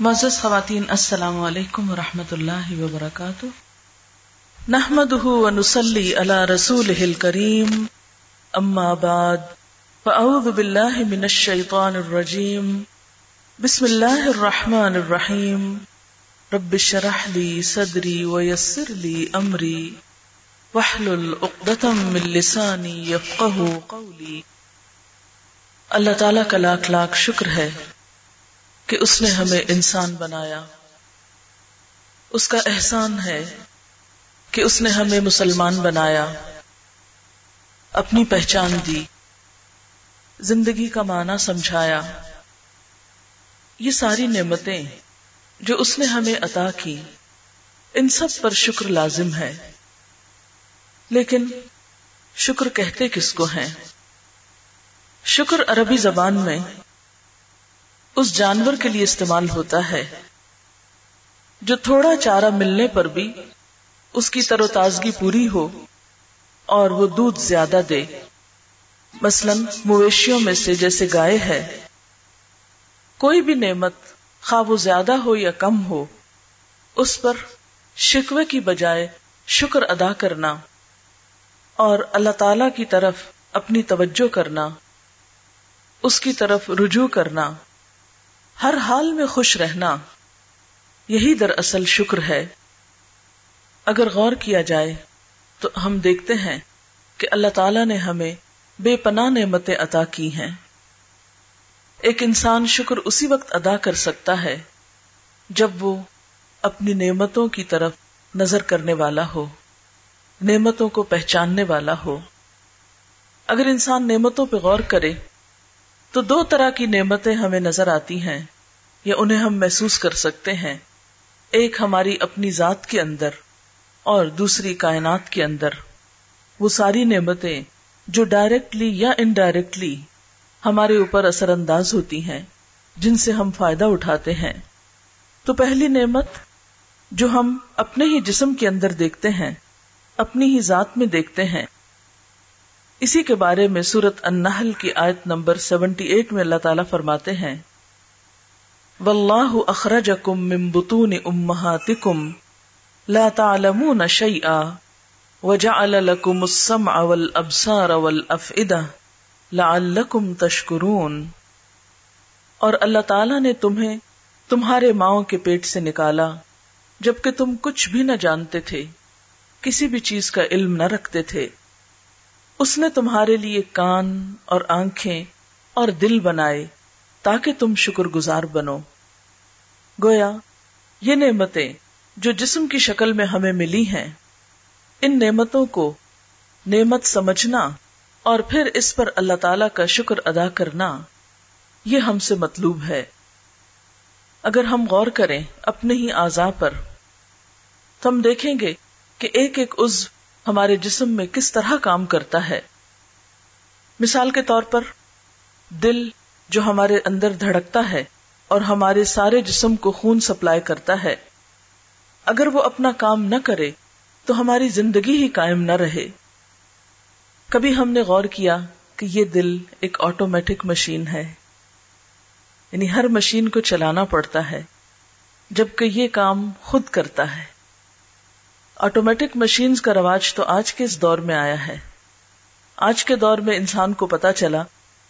معزز خواتین، السلام علیکم ورحمۃ اللہ وبرکاتہ۔ نحمد ونسلی علی رسول کریم اما بعد، فاعوذ باللہ من الشیطان الرجیم، بسم اللہ الرحمن الرحیم۔ رب شرح لی صدری ویسر لی امری وحلل اقدتم من لسانی یفقہ قولی۔ اللہ تعالیٰ کا لاکھ لاکھ شکر ہے۔ کہ اس نے ہمیں انسان بنایا۔ اس کا احسان ہے کہ اس نے ہمیں مسلمان بنایا۔ اپنی پہچان دی۔ زندگی کا معنی سمجھایا۔ یہ ساری نعمتیں جو اس نے ہمیں عطا کی، ان سب پر شکر لازم ہے۔ لیکن شکر کہتے کس کو ہیں؟ شکر عربی زبان میں اس جانور کے لیے استعمال ہوتا ہے، جو تھوڑا چارہ ملنے پر بھی اس کی تر و تازگی پوری ہو اور وہ دودھ زیادہ دے۔ مثلا مویشیوں میں سے جیسے گائے ہے، کوئی بھی نعمت خواہ وہ زیادہ ہو یا کم ہو، اس پر شکوے کی بجائے شکر ادا کرنا اور اللہ تعالی کی طرف اپنی توجہ کرنا، اس کی طرف رجوع کرنا۔ ہر حال میں خوش رہنا یہی دراصل شکر ہے۔ اگر غور کیا جائے تو ہم دیکھتے ہیں کہ اللہ تعالی نے ہمیں بے پناہ نعمتیں عطا کی ہیں۔ ایک انسان شکر اسی وقت ادا کر سکتا ہے جب وہ اپنی نعمتوں کی طرف نظر کرنے والا ہو، نعمتوں کو پہچاننے والا ہو۔ اگر انسان نعمتوں پہ غور کرے تو دو طرح کی نعمتیں ہمیں نظر آتی ہیں یا انہیں ہم محسوس کر سکتے ہیں۔ ایک ہماری اپنی ذات کے اندر اور دوسری کائنات کے اندر۔ وہ ساری نعمتیں جو ڈائریکٹلی یا انڈائریکٹلی ہمارے اوپر اثر انداز ہوتی ہیں، جن سے ہم فائدہ اٹھاتے ہیں۔ تو پہلی نعمت جو ہم اپنے ہی جسم کے اندر دیکھتے ہیں، اپنی ہی ذات میں دیکھتے ہیں۔ اسی کے بارے میں سورت النحل کی آیت نمبر سیونٹی ایٹ میں اللہ تعالیٰ فرماتے ہیں، واللہ اخرجکم من بطون امہاتکم لا تعلمون شیئا وجعل لکم السمع والابصار والافئدہ لعلکم تشکرون۔ اور اللہ تعالیٰ نے تمہیں تمہارے ماؤں کے پیٹ سے نکالا، جبکہ تم کچھ بھی نہ جانتے تھے، کسی بھی چیز کا علم نہ رکھتے تھے۔ اس نے تمہارے لیے کان اور آنکھیں اور دل بنائے تاکہ تم شکر گزار بنو۔ گویا، یہ نعمتیں جو جسم کی شکل میں ہمیں ملی ہیں، ان نعمتوں کو نعمت سمجھنا اور پھر اس پر اللہ تعالی کا شکر ادا کرنا، یہ ہم سے مطلوب ہے۔ اگر ہم غور کریں اپنے ہی اعضاء پر، تو ہم دیکھیں گے کہ ایک ایک عزو ہمارے جسم میں کس طرح کام کرتا ہے۔ مثال کے طور پر، دل جو ہمارے اندر دھڑکتا ہے اور ہمارے سارے جسم کو خون سپلائی کرتا ہے۔ اگر وہ اپنا کام نہ کرے، تو ہماری زندگی ہی قائم نہ رہے۔ کبھی ہم نے غور کیا کہ یہ دل ایک آٹومیٹک مشین ہے۔ یعنی ہر مشین کو چلانا پڑتا ہے، جبکہ یہ کام خود کرتا ہے۔ آٹومیٹک مشینز کا رواج تو آج کے اس دور میں آیا ہے۔ آج کے دور میں انسان کو پتا چلا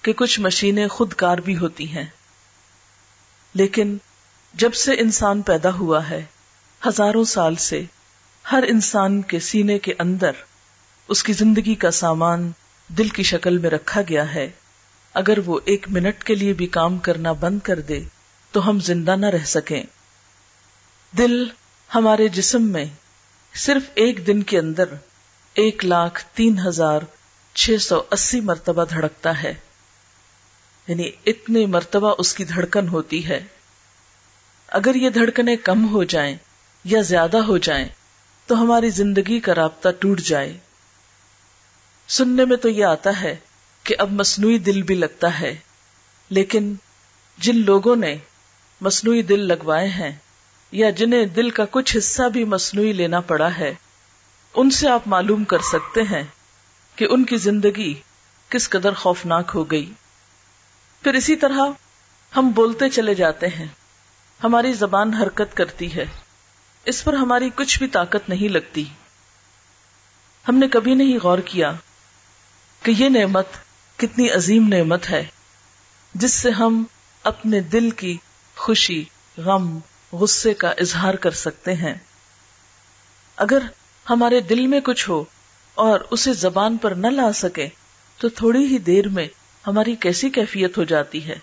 کہ کچھ مشینیں خود کار بھی ہوتی ہیں۔ لیکن جب سے انسان پیدا ہوا ہے، ہزاروں سال سے ہر انسان کے سینے کے اندر اس کی زندگی کا سامان دل کی شکل میں رکھا گیا ہے۔ اگر وہ ایک منٹ کے لیے بھی کام کرنا بند کر دے، تو ہم زندہ نہ رہ سکیں۔ دل ہمارے جسم میں صرف ایک دن کے اندر ایک لاکھ تین ہزار چھ سو اسی مرتبہ دھڑکتا ہے۔ یعنی اتنے مرتبہ اس کی دھڑکن ہوتی ہے۔ اگر یہ دھڑکنے کم ہو جائیں یا زیادہ ہو جائیں تو ہماری زندگی کا رابطہ ٹوٹ جائے۔ سننے میں تو یہ آتا ہے کہ اب مصنوعی دل بھی لگتا ہے، لیکن جن لوگوں نے مصنوعی دل لگوائے ہیں یا جنہیں دل کا کچھ حصہ بھی مصنوعی لینا پڑا ہے، ان سے آپ معلوم کر سکتے ہیں کہ ان کی زندگی کس قدر خوفناک ہو گئی۔ پھر اسی طرح ہم بولتے چلے جاتے ہیں۔ ہماری زبان حرکت کرتی ہے۔ اس پر ہماری کچھ بھی طاقت نہیں لگتی۔ ہم نے کبھی نہیں غور کیا کہ یہ نعمت کتنی عظیم نعمت ہے، جس سے ہم اپنے دل کی خوشی، غم غصے کا اظہار کر سکتے ہیں۔ اگر ہمارے دل میں کچھ ہو اور اسے زبان پر نہ لا سکے، تو تھوڑی ہی دیر میں ہماری کیسی کیفیت ہو جاتی ہے؟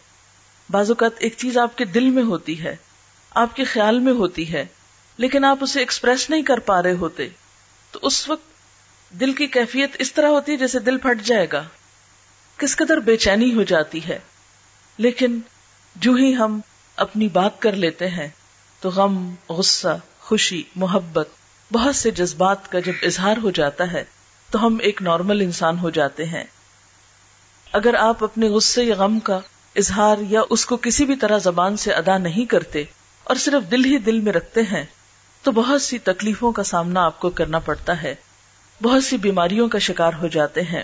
بعض اوقات ایک چیز آپ کے دل میں ہوتی ہے، آپ کے خیال میں ہوتی ہے، لیکن آپ اسے ایکسپریس نہیں کر پا رہے ہوتے۔ تو اس وقت دل کی کیفیت اس طرح ہوتی ہے جیسے دل پھٹ جائے گا۔ کس قدر بے چینی ہو جاتی ہے۔ لیکن جو ہی ہم اپنی بات کر لیتے ہیں تو غم، غصہ، خوشی، محبت، بہت سے جذبات کا جب اظہار ہو جاتا ہے، تو ہم ایک نارمل انسان ہو جاتے ہیں۔ اگر آپ اپنے غصے یا غم کا اظہار یا اس کو کسی بھی طرح زبان سے ادا نہیں کرتے اور صرف دل ہی دل میں رکھتے ہیں، تو بہت سی تکلیفوں کا سامنا آپ کو کرنا پڑتا ہے۔ بہت سی بیماریوں کا شکار ہو جاتے ہیں۔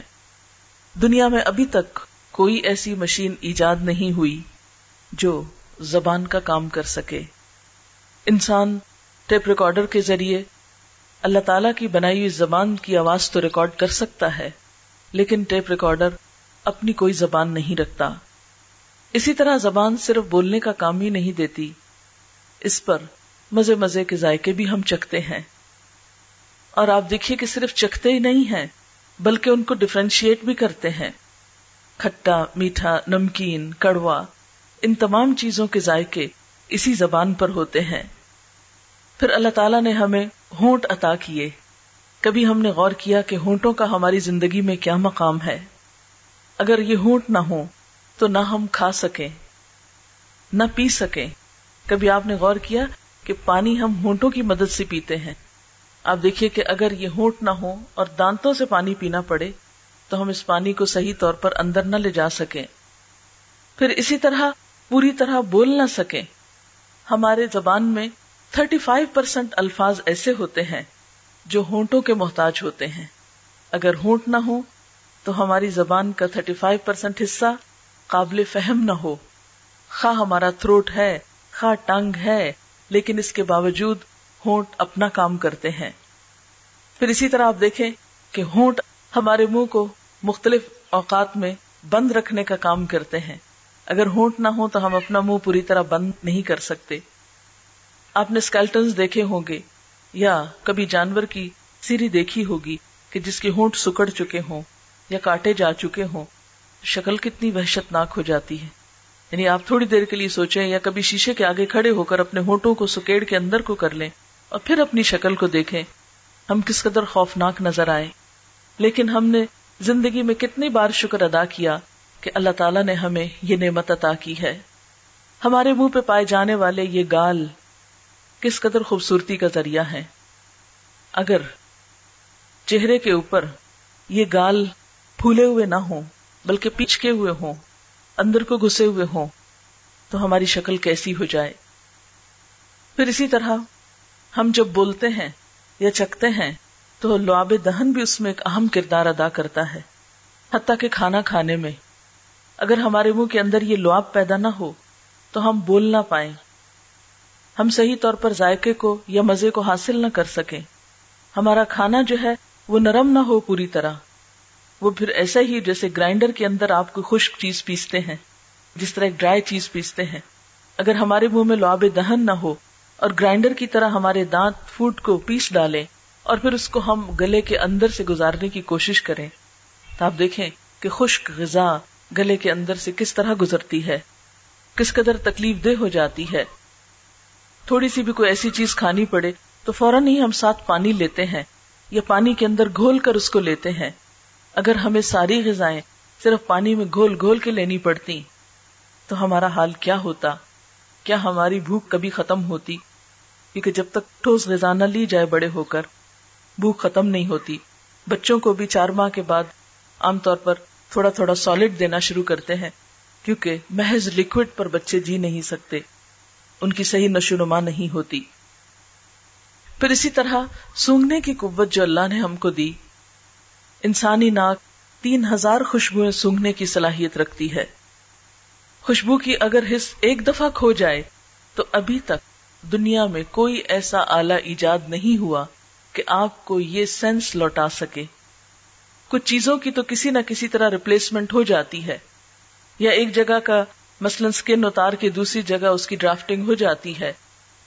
دنیا میں ابھی تک کوئی ایسی مشین ایجاد نہیں ہوئی جو زبان کا کام کر سکے۔ انسان ٹیپ ریکارڈر کے ذریعے اللہ تعالی کی بنائی ہوئی زبان کی آواز تو ریکارڈ کر سکتا ہے، لیکن ٹیپ ریکارڈر اپنی کوئی زبان نہیں رکھتا۔ اسی طرح زبان صرف بولنے کا کام ہی نہیں دیتی، اس پر مزے مزے کے ذائقے بھی ہم چکھتے ہیں۔ اور آپ دیکھیے کہ صرف چکھتے ہی نہیں ہیں، بلکہ ان کو ڈفرینشیٹ بھی کرتے ہیں۔ کھٹا، میٹھا، نمکین، کڑوا، ان تمام چیزوں کے ذائقے اسی زبان پر ہوتے ہیں۔ پھر اللہ تعالیٰ نے ہمیں ہونٹ عطا کیے۔ کبھی ہم نے غور کیا کہ ہونٹوں کا ہماری زندگی میں کیا مقام ہے۔ اگر یہ ہونٹ نہ ہو تو نہ ہم کھا سکیں، نہ پی سکیں۔ کبھی آپ نے غور کیا کہ پانی ہم ہونٹوں کی مدد سے پیتے ہیں۔ آپ دیکھیے کہ اگر یہ ہونٹ نہ ہو اور دانتوں سے پانی پینا پڑے تو ہم اس پانی کو صحیح طور پر اندر نہ لے جا سکیں۔ پھر اسی طرح پوری طرح بول نہ سکیں۔ ہمارے زبان میں 35 پرسینٹ الفاظ ایسے ہوتے ہیں جو ہونٹوں کے محتاج ہوتے ہیں۔ اگر ہونٹ نہ ہو تو ہماری زبان کا 35 پرسینٹ حصہ قابل فہم نہ ہو۔ خواہ ہمارا تھروٹ ہے، خواہ ٹنگ ہے، لیکن اس کے باوجود ہونٹ اپنا کام کرتے ہیں۔ پھر اسی طرح آپ دیکھیں کہ ہونٹ ہمارے منہ کو مختلف اوقات میں بند رکھنے کا کام کرتے ہیں۔ اگر ہونٹ نہ ہو تو ہم اپنا منہ پوری طرح بند نہیں کر سکتے۔ آپ نے اسکیلٹنس دیکھے ہوں گے، یا کبھی جانور کی سیری دیکھی ہوگی کہ جس کے ہونٹ سکڑ چکے ہوں یا کاٹے جا چکے ہوں۔ شکل کتنی وحشت ناک ہو جاتی ہے۔ یعنی آپ تھوڑی دیر کے لیے سوچیں یا کبھی شیشے کے آگے کھڑے ہو کر اپنے ہونٹوں کو سکیڑ کے اندر کو کر لیں اور پھر اپنی شکل کو دیکھیں۔ ہم کس قدر خوفناک نظر آئے۔ لیکن ہم نے زندگی میں کتنی بار شکر ادا کیا کہ اللہ تعالیٰ نے ہمیں یہ نعمت عطا کی ہے۔ ہمارے منہ پہ پائے جانے والے یہ گال کس قدر خوبصورتی کا ذریعہ ہے اگر چہرے کے اوپر یہ گال پھولے ہوئے نہ ہوں، بلکہ پیچکے ہوئے ہوں، اندر کو گھسے ہوئے ہوں، تو ہماری شکل کیسی ہو جائے۔ پھر اسی طرح ہم جب بولتے ہیں یا چکتے ہیں، تو لعاب دہن بھی اس میں ایک اہم کردار ادا کرتا ہے۔ حتیٰ کہ کھانا کھانے میں اگر ہمارے منہ کے اندر یہ لعاب پیدا نہ ہو، تو ہم بول نہ پائیں۔ ہم صحیح طور پر ذائقے کو یا مزے کو حاصل نہ کر سکیں۔ ہمارا کھانا جو ہے، وہ نرم نہ ہو پوری طرح۔ وہ پھر ایسا ہی جیسے گرائنڈر کے اندر آپ کو خشک چیز پیستے ہیں، جس طرح ایک ڈرائی چیز پیستے ہیں۔ اگر ہمارے منہ میں لعاب دہن نہ ہو اور گرائنڈر کی طرح ہمارے دانت فوڈ کو پیس ڈالیں اور پھر اس کو ہم گلے کے اندر سے گزارنے کی کوشش کریں، تو آپ دیکھیں کہ خشک غذا گلے کے اندر سے کس طرح گزرتی ہے؟ کس قدر تکلیف دہ ہو جاتی ہے؟ تھوڑی سی بھی کوئی ایسی چیز کھانی پڑے تو فوراً ہی ہم ساتھ پانی لیتے ہیں یا پانی کے اندر گھول کر اس کو لیتے ہیں۔ اگر ہمیں ساری غذائیں صرف پانی میں گھول گھول کے لینی پڑتی تو ہمارا حال کیا ہوتا؟ کیا ہماری بھوک کبھی ختم ہوتی؟ کیونکہ جب تک ٹھوس غذا نہ لی جائے بڑے ہو کر، بھوک ختم نہیں ہوتی۔ بچوں کو بھی چار ماہ کے بعد عام طور پر تھوڑا تھوڑا سالڈ دینا شروع کرتے ہیں، کیونکہ محض لکوڈ پر بچے جی نہیں سکتے۔ ان کی صحیح نشو نما نہیں ہوتی۔ پھر اسی طرح سونگنے کی قوت جو اللہ نے ہم کو دی، انسانی ناک تین ہزار خوشبوئیں سونگنے کی صلاحیت رکھتی ہے۔ خوشبو کی اگر حص ایک دفعہ کھو جائے، تو ابھی تک دنیا میں کوئی ایسا آلہ ایجاد نہیں ہوا کہ آپ کو یہ سینس لوٹا سکے۔ کچھ چیزوں کی تو کسی نہ کسی طرح ریپلیسمنٹ ہو جاتی ہے۔ یا ایک جگہ کا مثلاً اسکن اتار کے دوسری جگہ اس کی ڈرافٹنگ ہو جاتی ہے۔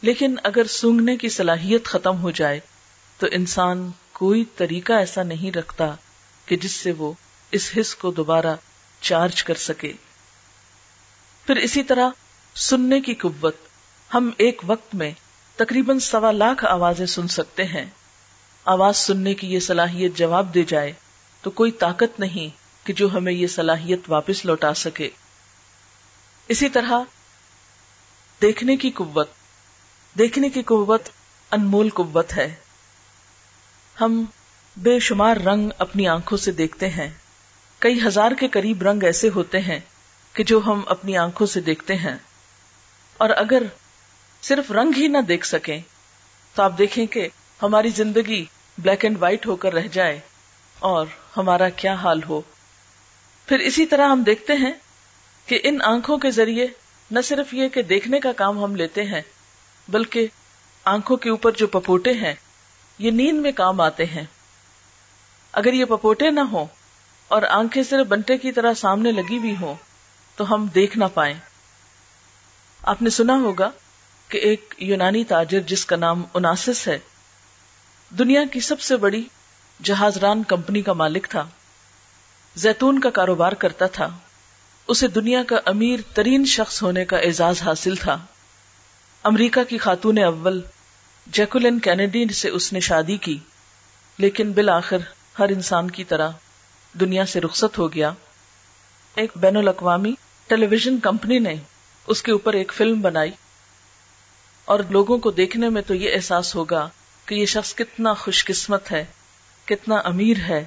لیکن اگر سونگنے کی صلاحیت ختم ہو جائے، تو انسان کوئی طریقہ ایسا نہیں رکھتا کہ جس سے وہ اس حص کو دوبارہ چارج کر سکے۔ پھر اسی طرح سننے کی قوت۔ ہم ایک وقت میں تقریباً سوا لاکھ آوازیں سن سکتے ہیں۔ آواز سننے کی یہ صلاحیت جواب دے جائے۔ تو کوئی طاقت نہیں کہ جو ہمیں یہ صلاحیت واپس لوٹا سکے۔ اسی طرح دیکھنے کی قوت، دیکھنے کی قوت انمول قوت ہے۔ ہم بے شمار رنگ اپنی آنکھوں سے دیکھتے ہیں۔ کئی ہزار کے قریب رنگ ایسے ہوتے ہیں کہ جو ہم اپنی آنکھوں سے دیکھتے ہیں۔ اور اگر صرف رنگ ہی نہ دیکھ سکیں، تو آپ دیکھیں کہ ہماری زندگی بلیک اینڈ وائٹ ہو کر رہ جائے۔ اور ہمارا کیا حال ہو۔ پھر اسی طرح ہم دیکھتے ہیں کہ ان آنکھوں کے ذریعے نہ صرف یہ کہ دیکھنے کا کام ہم لیتے ہیں، بلکہ آنکھوں کے اوپر جو پپوٹے ہیں، یہ نیند میں کام آتے ہیں۔ اگر یہ پپوٹے نہ ہو اور آنکھیں صرف بنٹے کی طرح سامنے لگی ہوئی ہوں، تو ہم دیکھ نہ پائیں۔ آپ نے سنا ہوگا کہ ایک یونانی تاجر جس کا نام اناسس ہے، دنیا کی سب سے بڑی جہاز ران کمپنی کا مالک تھا، زیتون کا کاروبار کرتا تھا، اسے دنیا کا امیر ترین شخص ہونے کا اعزاز حاصل تھا۔ امریکہ کی خاتون اول جیکولین کینیڈی سے اس نے شادی کی، لیکن بالآخر ہر انسان کی طرح دنیا سے رخصت ہو گیا۔ ایک بین الاقوامی ٹیلی ویژن کمپنی نے اس کے اوپر ایک فلم بنائی، اور لوگوں کو دیکھنے میں تو یہ احساس ہوگا کہ یہ شخص کتنا خوش قسمت ہے۔ کتنا امیر ہے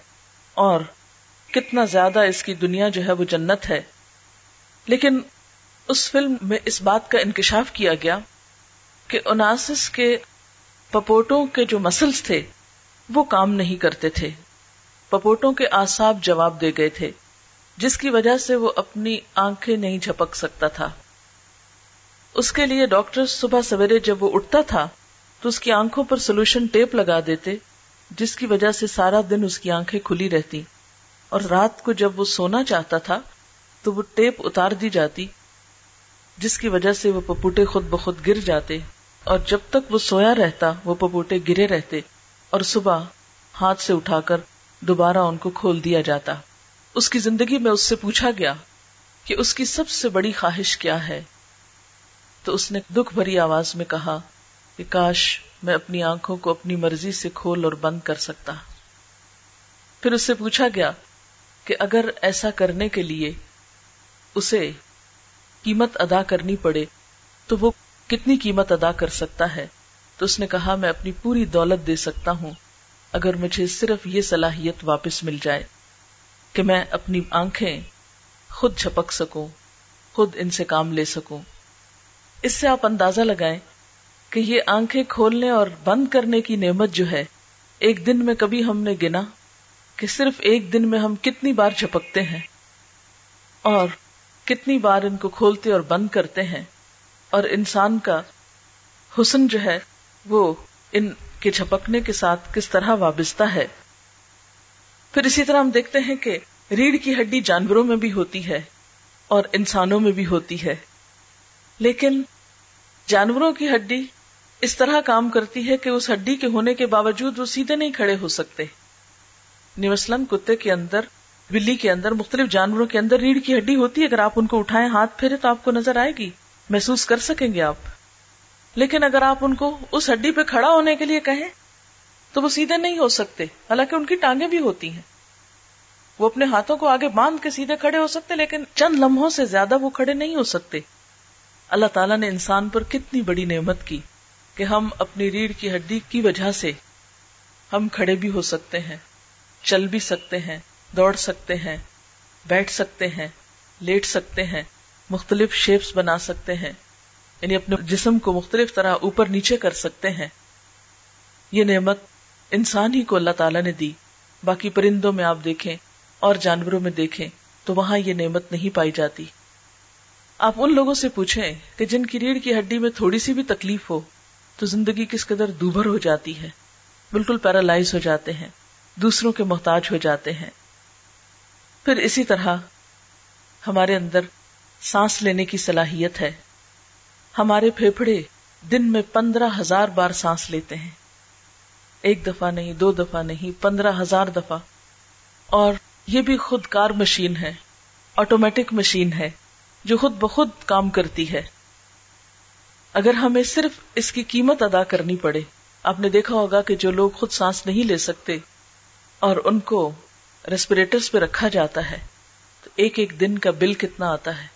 اور کتنا زیادہ اس کی دنیا جو ہے وہ جنت ہے۔ لیکن اس فلم میں اس بات کا انکشاف کیا گیا کہ اناسس کے پپوٹوں کے جو مسلس تھے وہ کام نہیں کرتے تھے۔ پپوٹوں کے آساب جواب دے گئے تھے، جس کی وجہ سے وہ اپنی آنکھیں نہیں جھپک سکتا تھا۔ اس کے لیے ڈاکٹر صبح سویرے جب وہ اٹھتا تھا تو اس کی آنکھوں پر سولوشن ٹیپ لگا دیتے جس کی وجہ سے سارا دن اس کی آنکھیں کھلی رہتی اور رات کو جب وہ سونا چاہتا تھا تو وہ ٹیپ اتار دی جاتی، جس کی وجہ سے وہ پپوٹے خود بخود گر جاتے اور جب تک وہ سویا رہتا وہ پپوٹے گرے رہتے اور صبح ہاتھ سے اٹھا کر دوبارہ ان کو کھول دیا جاتا۔ اس کی زندگی میں اس سے پوچھا گیا کہ اس کی سب سے بڑی خواہش کیا ہے؟ تو اس نے دکھ بھری آواز میں کہا کہ کاش میں اپنی آنکھوں کو اپنی مرضی سے کھول اور بند کر سکتا۔ پھر اس سے پوچھا گیا کہ اگر ایسا کرنے کے لیے اسے قیمت ادا کرنی پڑے تو وہ کتنی قیمت ادا کر سکتا ہے؟ تو اس نے کہا، میں اپنی پوری دولت دے سکتا ہوں اگر مجھے صرف یہ صلاحیت واپس مل جائے کہ میں اپنی آنکھیں خود جھپک سکوں، خود ان سے کام لے سکوں۔ اس سے آپ اندازہ لگائیں کہ یہ آنکھیں کھولنے اور بند کرنے کی نعمت جو ہے، ایک دن میں کبھی ہم نے گنا کہ صرف ایک دن میں ہم کتنی بار جھپکتے ہیں اور کتنی بار ان کو کھولتے اور بند کرتے ہیں اور انسان کا حسن جو ہے وہ ان کے جھپکنے کے ساتھ کس طرح وابستہ ہے۔ پھر اسی طرح ہم دیکھتے ہیں کہ ریڑھ کی ہڈی جانوروں میں بھی ہوتی ہے اور انسانوں میں بھی ہوتی ہے۔ لیکن جانوروں کی ہڈی اس طرح کام کرتی ہے کہ اس ہڈی کے ہونے کے باوجود وہ سیدھے نہیں کھڑے ہو سکتے۔ مثلاً کتے کے اندر، بلی کے اندر، مختلف جانوروں کے اندر ریڑھ کی ہڈی ہوتی ہے۔ اگر آپ ان کو اٹھائیں ہاتھ پھیرے تو آپ کو نظر آئے گی۔ محسوس کر سکیں گے آپ۔ لیکن اگر آپ ان کو اس ہڈی پہ کھڑا ہونے کے لیے کہیں، تو وہ سیدھے نہیں ہو سکتے۔ حالانکہ ان کی ٹانگیں بھی ہوتی ہیں۔ وہ اپنے ہاتھوں کو آگے باندھ کے سیدھے کھڑے ہو سکتے، لیکن چند لمحوں سے زیادہ وہ کھڑے نہیں ہو سکتے۔ اللہ تعالیٰ نے انسان پر کتنی بڑی نعمت کی۔ کہ ہم اپنی ریڑھ کی ہڈی کی وجہ سے ہم کھڑے بھی ہو سکتے ہیں، چل بھی سکتے ہیں، دوڑ سکتے ہیں، بیٹھ سکتے ہیں، لیٹ سکتے ہیں، مختلف شیپس بنا سکتے ہیں یعنی اپنے جسم کو مختلف طرح اوپر نیچے کر سکتے ہیں۔ یہ نعمت انسان ہی کو اللہ تعالیٰ نے دی۔ باقی پرندوں میں آپ دیکھیں اور جانوروں میں دیکھیں تو وہاں یہ نعمت نہیں پائی جاتی۔ آپ ان لوگوں سے پوچھیں کہ جن کی ریڑھ کی ہڈی میں تھوڑی سی بھی تکلیف ہو تو زندگی کس قدر دوبھر ہو جاتی ہے۔ بالکل پیرالائز ہو جاتے ہیں۔ دوسروں کے محتاج ہو جاتے ہیں۔ پھر اسی طرح ہمارے اندر سانس لینے کی صلاحیت ہے۔ ہمارے پھیپھڑے دن میں پندرہ ہزار بار سانس لیتے ہیں۔ ایک دفعہ نہیں، دو دفعہ نہیں، پندرہ ہزار دفعہ۔ اور یہ بھی خود کار مشین ہے، آٹومیٹک مشین ہے، جو خود بخود کام کرتی ہے۔ اگر ہمیں صرف اس کی قیمت ادا کرنی پڑے۔ آپ نے دیکھا ہوگا کہ جو لوگ خود سانس نہیں لے سکتے اور ان کو ریسپریٹرز پہ رکھا جاتا ہے، تو ایک ایک دن کا بل کتنا آتا ہے۔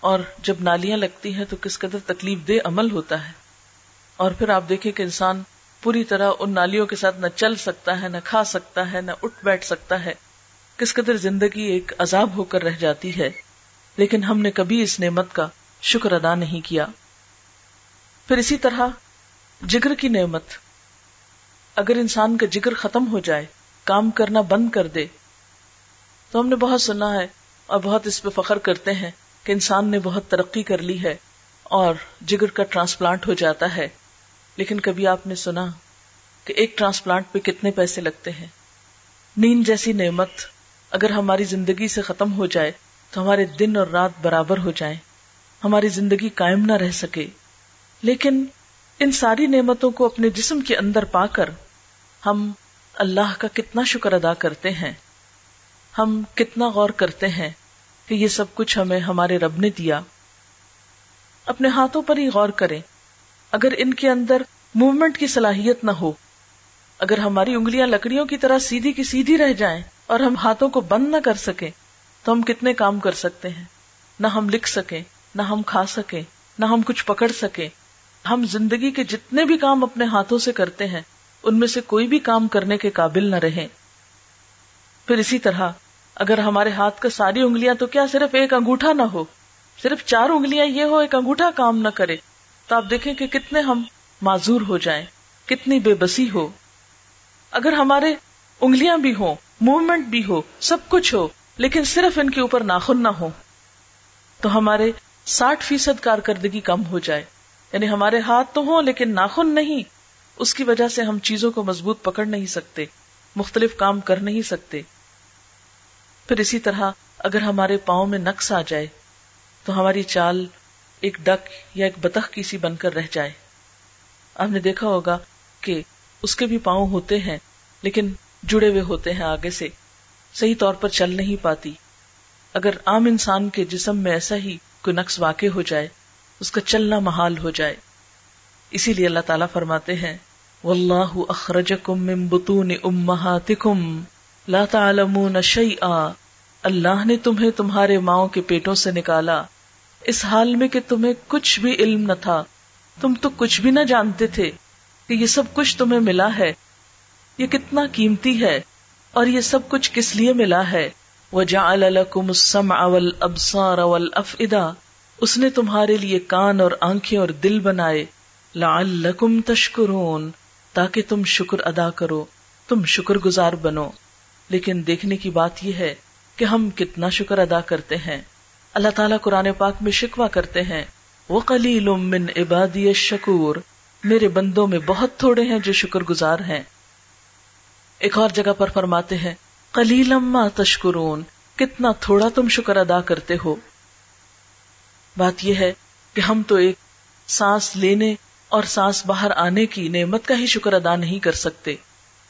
اور جب نالیاں لگتی ہیں تو کس قدر تکلیف دہ عمل ہوتا ہے۔ اور پھر آپ دیکھیں کہ انسان پوری طرح ان نالیوں کے ساتھ نہ چل سکتا ہے، نہ کھا سکتا ہے، نہ اٹھ بیٹھ سکتا ہے۔ کس قدر زندگی ایک عذاب ہو کر رہ جاتی ہے۔ لیکن ہم نے کبھی اس نعمت کا شکر ادا نہیں کیا۔ پھر اسی طرح جگر کی نعمت۔ اگر انسان کا جگر ختم ہو جائے، کام کرنا بند کر دے، تو ہم نے بہت سنا ہے اور بہت اس پہ فخر کرتے ہیں کہ انسان نے بہت ترقی کر لی ہے اور جگر کا ٹرانسپلانٹ ہو جاتا ہے۔ لیکن کبھی آپ نے سنا کہ ایک ٹرانسپلانٹ پہ کتنے پیسے لگتے ہیں۔ نیند جیسی نعمت اگر ہماری زندگی سے ختم ہو جائے تو ہمارے دن اور رات برابر ہو جائیں۔ ہماری زندگی قائم نہ رہ سکے۔ لیکن ان ساری نعمتوں کو اپنے جسم کے اندر پا کر ہم اللہ کا کتنا شکر ادا کرتے ہیں۔ ہم کتنا غور کرتے ہیں کہ یہ سب کچھ ہمیں ہمارے رب نے دیا۔ اپنے ہاتھوں پر ہی غور کریں۔ اگر ان کے اندر موومنٹ کی صلاحیت نہ ہو، اگر ہماری انگلیاں لکڑیوں کی طرح سیدھی کی سیدھی رہ جائیں اور ہم ہاتھوں کو بند نہ کر سکیں، تو ہم کتنے کام کر سکتے ہیں۔ نہ ہم لکھ سکیں، نہ ہم کھا سکیں، نہ ہم کچھ پکڑ سکیں۔ ہم زندگی کے جتنے بھی کام اپنے ہاتھوں سے کرتے ہیں، ان میں سے کوئی بھی کام کرنے کے قابل نہ رہے۔ پھر اسی طرح، اگر ہمارے ہاتھ کا ساری انگلیاں تو کیا صرف ایک انگوٹھا نہ ہو؟ صرف چار انگلیاں یہ ہو، ایک انگوٹھا کام نہ کرے۔ تو آپ دیکھیں کہ کتنے ہم معذور ہو جائیں، کتنی بے بسی ہو۔ اگر ہمارے انگلیاں بھی ہوں موومنٹ بھی ہو، سب کچھ ہو، لیکن صرف ان کے اوپر ناخن نہ ہو، تو ہمارے ساٹھ فیصد کارکردگی کم ہو جائے۔ یعنی ہمارے ہاتھ تو ہوں لیکن ناخن نہیں۔ اس کی وجہ سے ہم چیزوں کو مضبوط پکڑ نہیں سکتے، مختلف کام کر نہیں سکتے۔ پھر اسی طرح اگر ہمارے پاؤں میں نقص آ جائے، تو ہماری چال ایک ڈک یا ایک بطخ کی سی بن کر رہ جائے۔ آپ نے دیکھا ہوگا کہ اس کے بھی پاؤں ہوتے ہیں، لیکن جڑے ہوئے ہوتے ہیں آگے سے، صحیح طور پر چل نہیں پاتی۔ اگر عام انسان کے جسم میں ایسا ہی کوئی نقص واقع ہو جائے اس کا چلنا محال ہو جائے۔ اسی لیے اللہ تعالیٰ فرماتے ہیں، واللہ اخرجکم من بطون امہاتکم لا تعلمون شیئا۔ اللہ نے تمہیں تمہارے ماؤں کے پیٹوں سے نکالا۔ اس حال میں کہ تمہیں کچھ بھی علم نہ تھا۔ تم تو کچھ بھی نہ جانتے تھے کہ یہ سب کچھ تمہیں ملا ہے۔ یہ کتنا قیمتی ہے اور یہ سب کچھ کس لیے ملا ہے۔ وَجَعَلَ لَكُمُ السَّمْعَ وَالْأَبْصَارَ وَالْأَفْئِدَةَ۔ اس نے تمہارے لیے کان اور آنکھیں اور دل بنائے، لعلکم تشکرون، تاکہ تم شکر ادا کرو، تم شکر گزار بنو۔ لیکن دیکھنے کی بات یہ ہے کہ ہم کتنا شکر ادا کرتے ہیں۔ اللہ تعالیٰ قرآن پاک میں شکوا کرتے ہیں۔ وہ کلیل من عبادی شکور میرے بندوں میں بہت تھوڑے ہیں جو شکر گزار ہیں۔ ایک اور جگہ پر فرماتے ہیں کلیل تشکرون، کتنا تھوڑا تم شکر ادا کرتے ہو۔ بات یہ ہے کہ ہم تو ایک سانس لینے اور سانس باہر آنے کی نعمت کا ہی شکر ادا نہیں کر سکتے۔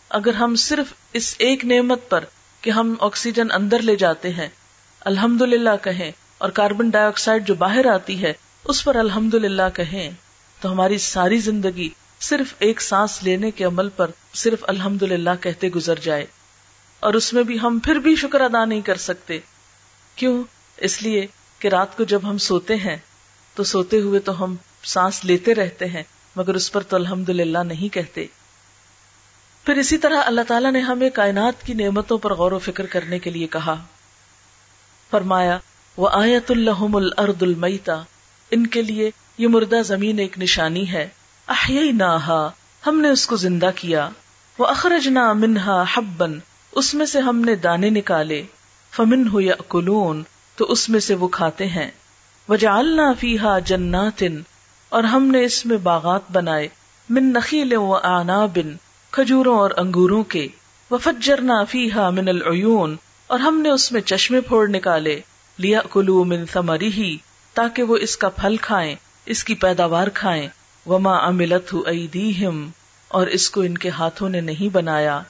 اگر ہم صرف اس ایک نعمت پر کہ ہم آکسیجن اندر لے جاتے ہیں الحمد للہ کہیں اور کاربن ڈائی آکسائڈ جو باہر آتی ہے، اس پر الحمد للہ کہیں، تو ہماری ساری زندگی صرف ایک سانس لینے کے عمل پر صرف الحمد للہ کہتے گزر جائے۔ اور اس میں بھی ہم پھر بھی شکر ادا نہیں کر سکتے۔ کیوں؟ اس لیے کہ رات کو جب ہم سوتے ہیں، تو سوتے ہوئے تو ہم سانس لیتے رہتے ہیں، مگر اس پر تو الحمد للہ نہیں کہتے۔ پھر اسی طرح اللہ تعالیٰ نے ہمیں کائنات کی نعمتوں پر غور و فکر کرنے کے لیے کہا۔ فرمایا، وہ آیت الحم الرد المیتا ان کے لیے یہ مردہ زمین ایک نشانی ہے۔ ہم نے اس کو زندہ کیا۔ وہ اخرج نہ منہا حبن اس میں سے ہم نے دانے نکالے۔ فمن ہو یا کلون تو اس میں سے وہ کھاتے ہیں۔ وجعلنا فیہا جناتن اور ہم نے اس میں باغات بنائے۔ من نخیل و آنابن کھجوروں اور انگوروں کے۔ وفجرنا فیہا من العیون اور ہم نے اس میں چشمے پھوڑ نکالے۔ لیا کلو من ثمری تاکہ وہ اس کا پھل کھائیں، اس کی پیداوار کھائیں۔ وما املت ایدیہم اور اس کو ان کے ہاتھوں نے نہیں بنایا۔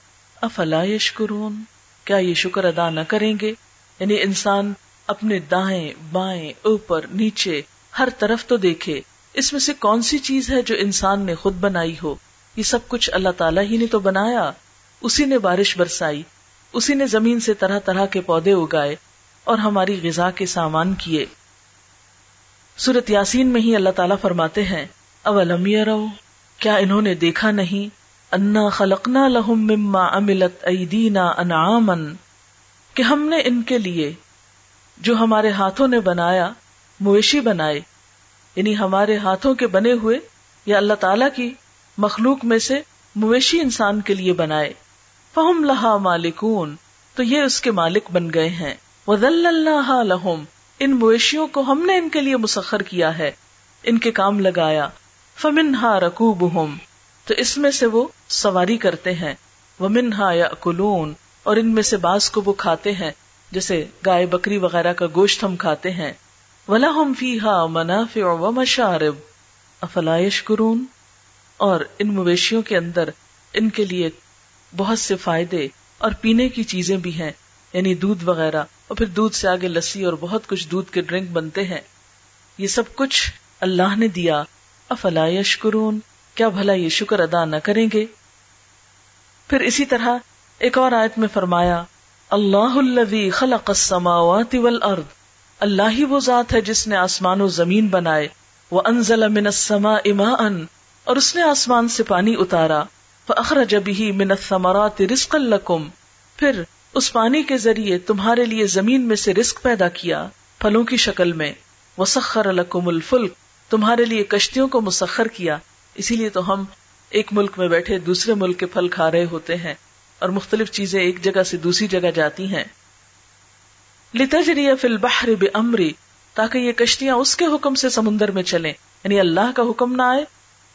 افلا یشکرون کیا یہ شکر ادا نہ کریں گے؟ یعنی انسان اپنے دائیں بائیں اوپر نیچے ہر طرف تو دیکھے۔ اس میں سے کون سی چیز ہے جو انسان نے خود بنائی ہو؟ یہ سب کچھ اللہ تعالیٰ ہی نے تو بنایا۔ اسی نے بارش برسائی۔ اسی نے زمین سے طرح طرح کے پودے اگائے اور ہماری غذا کے سامان کیے۔ سورت یاسین میں ہی اللہ تعالیٰ فرماتے ہیں، اولم رو کیا انہوں نے دیکھا نہیں؟ انا خلقنا لہم مما املت ایدینا انعامن کہ ہم نے ان کے لیے جو ہمارے ہاتھوں نے بنایا، مویشی بنائے۔ یعنی ہمارے ہاتھوں کے بنے ہوئے یا اللہ تعالی کی مخلوق میں سے مویشی انسان کے لیے بنائے۔ فہم لہا مالکون، تو یہ اس کے مالک بن گئے ہیں۔ اللہ لہم ان مویشیوں کو ہم نے ان کے لیے مسخر کیا ہے۔ ان کے کام لگایا۔ فمن ہا رقوب تو اس میں سے وہ سواری کرتے ہیں۔ وہ منہا یا کلون اور ان میں سے بعض کو وہ کھاتے ہیں۔ جیسے گائے بکری وغیرہ کا گوشت ہم کھاتے ہیں۔ ولا ہم فی ہا منافع و مشارب افلائش کرون اور ان مویشیوں کے اندر ان کے لیے بہت سے فائدے اور پینے کی چیزیں بھی ہیں یعنی دودھ وغیرہ۔ اور پھر دودھ سے آگے لسی اور بہت کچھ دودھ کے ڈرنک بنتے ہیں۔ یہ سب کچھ اللہ نے دیا۔ افلائش کرون کیا بھلا یہ شکر ادا نہ کریں گے؟ پھر اسی طرح ایک اور آیت میں فرمایا اللہ الذي خلق السماوات والارض۔ اللہ ہی وہ ذات ہے جس نے آسمان و زمین بنائے۔ وہ انزل من السماء ماء۔ اور اس نے آسمان سے پانی اتارا۔ فاخرج به من الثمرات رزقا لكم پھر اس پانی کے ذریعے تمہارے لیے زمین میں سے رزق پیدا کیا پھلوں کی شکل میں۔ وسخر لكم الفلک۔ تمہارے لیے کشتیوں کو مسخر کیا۔ اسی لیے تو ہم ایک ملک میں بیٹھے دوسرے ملک کے پھل کھا رہے ہوتے ہیں۔ اور مختلف چیزیں ایک جگہ سے دوسری جگہ جاتی ہیں۔ لتجری فی البحر بامری تاکہ یہ کشتیاں اس کے حکم سے سمندر میں چلیں یعنی اللہ کا حکم نہ آئے۔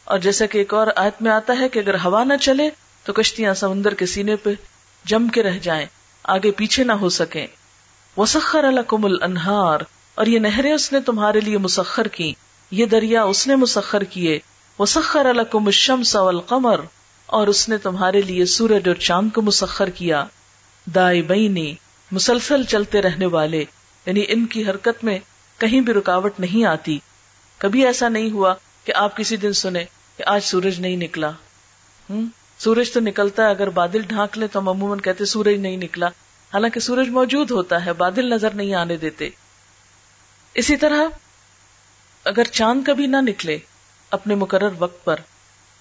اور جیسا کہ ایک اور آیت میں آتا ہے کہ اگر ہوا نہ چلے، تو کشتیاں سمندر کے سینے پہ جم کے رہ جائیں، آگے پیچھے نہ ہو سکیں۔ وسخر لکم الانہار اور یہ نہریں اس نے تمہارے لیے مسخر کی یہ دریا اس نے مسخر کیے۔ وسخر لکم الشمس والقمر اور اس نے تمہارے لیے سورج اور چاند کو مسخر کیا۔ دائی بینی مسلسل چلتے رہنے والے یعنی ان کی حرکت میں کہیں بھی رکاوٹ نہیں آتی۔ کبھی ایسا نہیں ہوا کہ آپ کسی دن سنے کہ آج سورج نہیں نکلا۔ ہوں سورج تو نکلتا ہے اگر بادل ڈھانک لے تو ہم عموماً کہتے سورج نہیں نکلا۔ حالانکہ سورج موجود ہوتا ہے، بادل نظر نہیں آنے دیتے۔ اسی طرح، اگر چاند کبھی نہ نکلے اپنے مقرر وقت پر،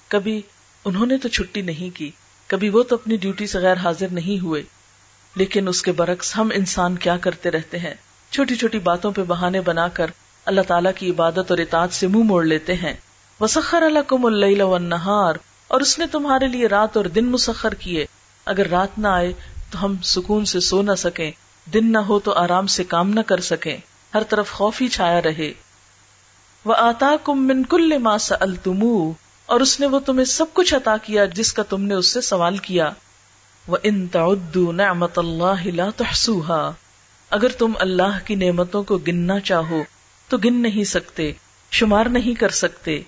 کبھی انہوں نے تو چھٹی نہیں کی۔ کبھی وہ تو اپنی ڈیوٹی سے غیر حاضر نہیں ہوئے۔ لیکن اس کے برعکس ہم انسان کیا کرتے رہتے ہیں۔ چھوٹی چھوٹی باتوں پہ بہانے بنا کر اللہ تعالیٰ کی عبادت اور اطاعت سے منہ موڑ لیتے ہیں۔ وسخر الکم اللہ والنہار اور اس نے تمہارے لیے رات اور دن مسخر کیے۔ اگر رات نہ آئے تو ہم سکون سے سو نہ سکیں۔ دن نہ ہو تو آرام سے کام نہ کر سکیں۔ ہر طرف خوف ہی چھایا رہے۔ وہ آتا کم من کل ماس التمو اور اس نے وہ تمہیں سب کچھ عطا کیا جس کا تم نے اس سے سوال کیا۔ وہ ان تعدو نعمت اللہ لا تحسوها اگر تم اللہ کی نعمتوں کو گننا چاہو، تو گن نہیں سکتے، شمار نہیں کر سکتے۔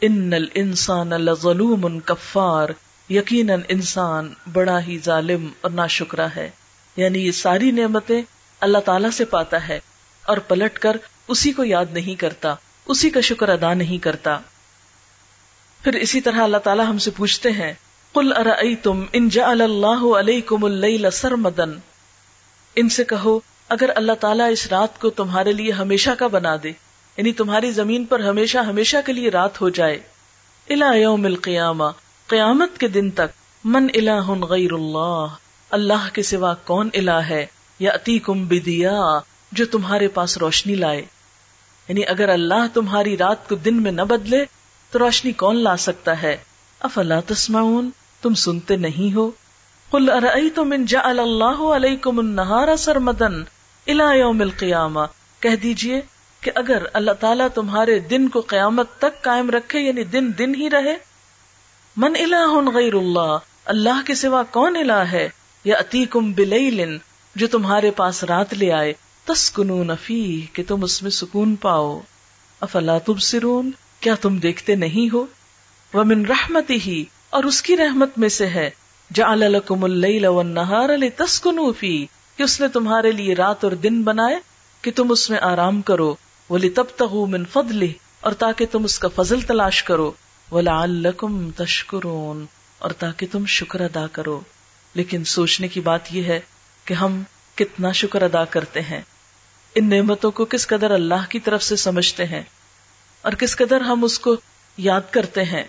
ان الانسان لظلوم کفار یقیناً انسان بڑا ہی ظالم اور ناشکرا ہے۔ یعنی یہ ساری نعمتیں اللہ تعالی سے پاتا ہے اور پلٹ کر اسی کو یاد نہیں کرتا، اسی کا شکر ادا نہیں کرتا۔ پھر اسی طرح اللہ تعالیٰ ہم سے پوچھتے ہیں کل ارأیتم ان جعل اللہ علیکم اللیل سرمدن ان سے کہو، اگر اللہ تعالیٰ اس رات کو تمہارے لیے ہمیشہ کا بنا دے یعنی تمہاری زمین پر ہمیشہ ہمیشہ کے لیے رات ہو جائے۔ الى یوم القیامہ، قیامت کے دن تک، من الہ غیر اللہ اللہ کے سوا کون الہ ہے؟ یا اتیکم بدیا، جو تمہارے پاس روشنی لائے۔ یعنی اگر اللہ تمہاری رات کو دن میں نہ بدلے تو روشنی کون لا سکتا ہے؟ افلا تسمعون، تم سنتے نہیں ہو؟ قل ارأيتم من جعل الله عليكم النهار سرمدا الى يوم القيامه کہہ دیجیے کہ اگر اللہ تعالیٰ تمہارے دن کو قیامت تک قائم رکھے یعنی دن دن ہی رہے۔ من الہ غیر اللہ اللہ کے سوا کون الہ ہے؟ یا اتیکم بلیلن جو تمہارے پاس رات لے آئے۔ تسکنون فی کہ تم اس میں سکون پاؤ۔ افلا تبصرون؟ کیا تم دیکھتے نہیں ہو؟ ومن رحمتی ہی اور اس کی رحمت میں سے ہے۔ جعل لکم اللیل والنہار لتسکنو فی کہ اس نے تمہارے لیے رات اور دن بنائے کہ تم اس میں آرام کرو۔ وَلِتَبْتَغُوا مِن فَضْلِهِ، اور تاکہ تم اس کا فضل تلاش کرو۔ وَلَعَلَّكُمْ تَشْكُرُونَ اور تاکہ تم شکر ادا کرو۔ لیکن سوچنے کی بات یہ ہے کہ ہم کتنا شکر ادا کرتے ہیں۔ ان نعمتوں کو کس قدر اللہ کی طرف سے سمجھتے ہیں؟ اور کس قدر ہم اس کو یاد کرتے ہیں۔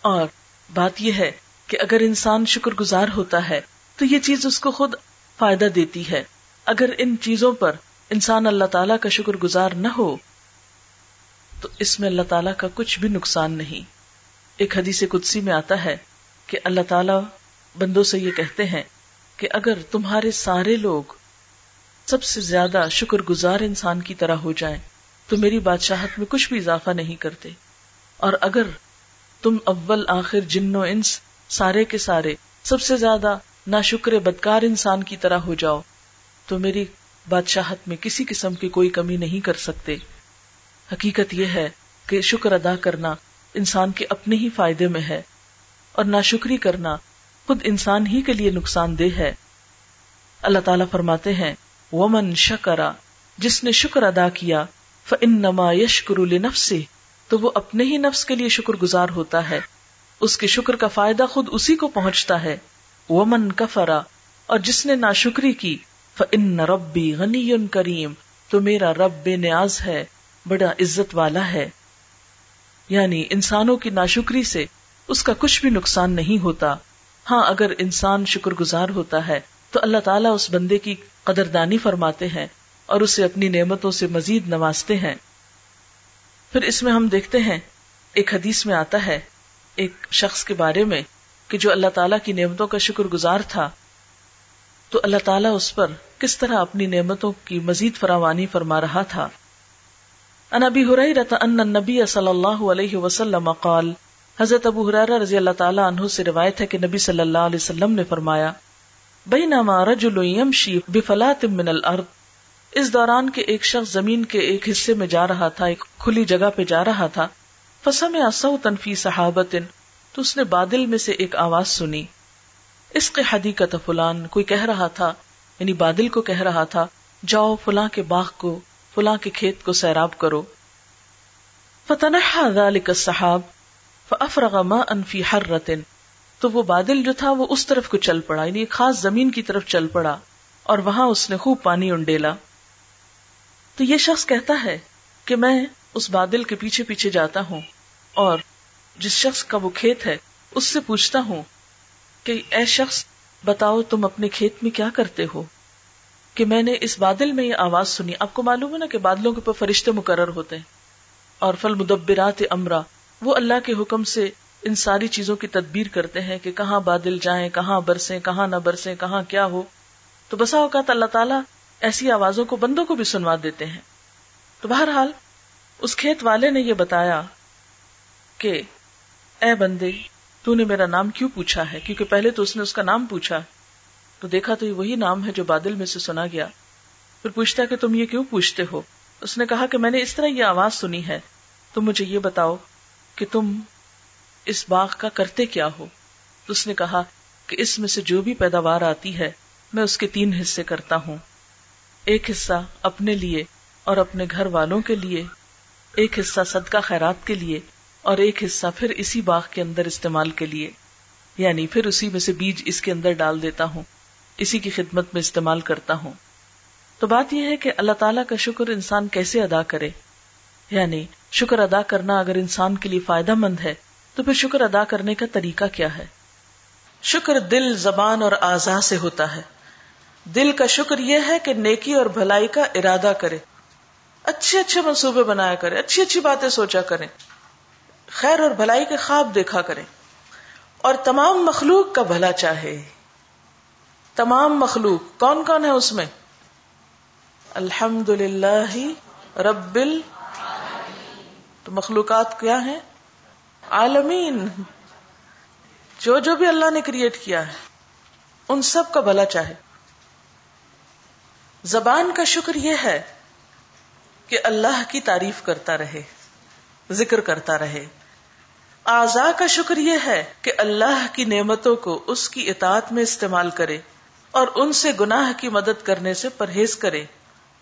اور بات یہ ہے کہ اگر انسان شکر گزار ہوتا ہے، تو یہ چیز اس کو خود فائدہ دیتی ہے۔ اگر ان چیزوں پر انسان اللہ تعالیٰ کا شکر گزار نہ ہو، تو اس میں اللہ تعالیٰ کا کچھ بھی نقصان نہیں۔ ایک حدیث قدسی میں آتا ہے کہ اللہ تعالیٰ بندوں سے یہ کہتے ہیں کہ اگر تمہارے سارے لوگ سب سے زیادہ شکر گزار انسان کی طرح ہو جائیں تو میری بادشاہت میں کچھ بھی اضافہ نہیں کرتے۔ اور اگر تم اول، آخر، جن و انس سارے کے سارے سب سے زیادہ نہ شکر بدکار انسان کی طرح ہو جاؤ، تو میری بادشاہت میں کسی قسم کی کوئی کمی نہیں کر سکتے۔ حقیقت یہ ہے کہ شکر ادا کرنا انسان کے اپنے ہی فائدے میں ہے، اور ناشکری کرنا خود انسان ہی کے لیے نقصان دہ ہے۔ اللہ تعالیٰ فرماتے ہیں، ومن شکرا جس نے شکر ادا کیا فن نما یشکر نفسی تو وہ اپنے ہی نفس کے لیے شکر گزار ہوتا ہے۔ اس کے شکر کا فائدہ خود اسی کو پہنچتا ہے۔ ومن کفرا اور جس نے ناشکری کی فن ربی غنی کریم، تو میرا رب بے نیاز ہے، بڑا عزت والا ہے۔ یعنی انسانوں کی ناشکری سے اس کا کچھ بھی نقصان نہیں ہوتا۔ ہاں اگر انسان شکر گزار ہوتا ہے، تو اللہ تعالیٰ اس بندے کی قدردانی فرماتے ہیں۔ اور اسے اپنی نعمتوں سے مزید نوازتے ہیں۔ پھر اس میں ہم دیکھتے ہیں، ایک حدیث میں آتا ہے، ایک شخص کے بارے میں، کہ جو اللہ تعالیٰ کی نعمتوں کا شکر گزار تھا، تو اللہ تعالیٰ اس پر کس طرح اپنی نعمتوں کی مزید فراوانی فرما رہا تھا۔ ان ابی حریرہ ان النبی صلی اللہ علیہ وسلم قال، حضرت ابو حریرہ رضی اللہ تعالی عنہ سے روایت ہے کہ نبی صلی اللہ علیہ وسلم نے فرمایا، بینما رجل یمشی بفلات من الارض اس دوران کے ایک شخص زمین کے ایک حصے میں جا رہا تھا، ایک کھلی جگہ پہ جا رہا تھا۔ فسمع صوتا فی صحابت تو اس نے بادل میں سے ایک آواز سنی۔ اس کے حدیقت فلان، کوئی کہہ رہا تھا یعنی بادل کو کہہ رہا تھا، جاؤ فلاں کے باغ کو، فلاں کے کھیت کو سیراب کرو۔ فتنحا ذلك السحاب۔ فافرغ ماء في حرة۔ تو وہ بادل جو تھا، وہ اس طرف کو چل پڑا یعنی ایک خاص زمین کی طرف چل پڑا۔ اور وہاں اس نے خوب پانی انڈیلا۔ تو یہ شخص کہتا ہے کہ میں اس بادل کے پیچھے پیچھے جاتا ہوں اور جس شخص کا وہ کھیت ہے، اس سے پوچھتا ہوں کہ اے شخص، بتاؤ تم اپنے کھیت میں کیا کرتے ہو؟ کہ میں نے اس بادل میں یہ آواز سنی۔ آپ کو معلوم ہے نا کہ بادلوں کے اوپر فرشتے مقرر ہوتے ہیں اور فل مدبرات امرا، وہ اللہ کے حکم سے ان ساری چیزوں کی تدبیر کرتے ہیں کہ کہاں بادل جائیں، کہاں برسیں، کہاں نہ برسیں، کہاں کیا ہو۔ تو بسا اوقات اللہ تعالیٰ ایسی آوازوں کو بندوں کو بھی سنوا دیتے ہیں۔ تو بہرحال، اس کھیت والے نے یہ بتایا کہ، اے بندے، تو نے میرا نام کیوں پوچھا ہے؟ کیونکہ پہلے تو اس نے اس کا نام پوچھا۔ تو دیکھا تو یہ وہی نام ہے جو بادل میں سے سنا گیا۔ پھر پوچھتا کہ تم یہ کیوں پوچھتے ہو؟ اس نے کہا کہ میں نے اس طرح یہ آواز سنی ہے۔ تم مجھے یہ بتاؤ کہ تم اس باغ کا کرتے کیا ہو؟ تو اس نے کہا کہ اس میں سے جو بھی پیداوار آتی ہے، میں اس کے تین حصے کرتا ہوں۔ ایک حصہ اپنے لیے اور اپنے گھر والوں کے لیے، ایک حصہ صدقہ خیرات کے لیے اور ایک حصہ پھر اسی باغ کے اندر استعمال کے لیے۔ یعنی پھر اسی میں سے بیج اس کے اندر ڈال دیتا ہوں، اسی کی خدمت میں استعمال کرتا ہوں۔ تو بات یہ ہے کہ اللہ تعالیٰ کا شکر انسان کیسے ادا کرے۔ یعنی شکر ادا کرنا اگر انسان کے لیے فائدہ مند ہے، تو پھر شکر ادا کرنے کا طریقہ کیا ہے؟ شکر دل، زبان اور آزا سے ہوتا ہے۔ دل کا شکر یہ ہے کہ نیکی اور بھلائی کا ارادہ کرے۔ اچھے اچھے منصوبے بنایا کرے، اچھی اچھی باتیں سوچا کرے۔ خیر اور بھلائی کے خواب دیکھا کرے۔ اور تمام مخلوق کا بھلا چاہے۔ تمام مخلوق، کون کون ہے اس میں؟ الحمد للہ رب تو مخلوقات کیا ہیں؟ عالمین۔ جو جو بھی اللہ نے کریٹ کیا ہے، ان سب کا بھلا چاہے۔ زبان کا شکر یہ ہے کہ اللہ کی تعریف کرتا رہے، ذکر کرتا رہے۔ آزا کا شکر یہ ہے کہ اللہ کی نعمتوں کو اس کی اطاعت میں استعمال کرے اور ان سے گناہ کی مدد کرنے سے پرہیز کرے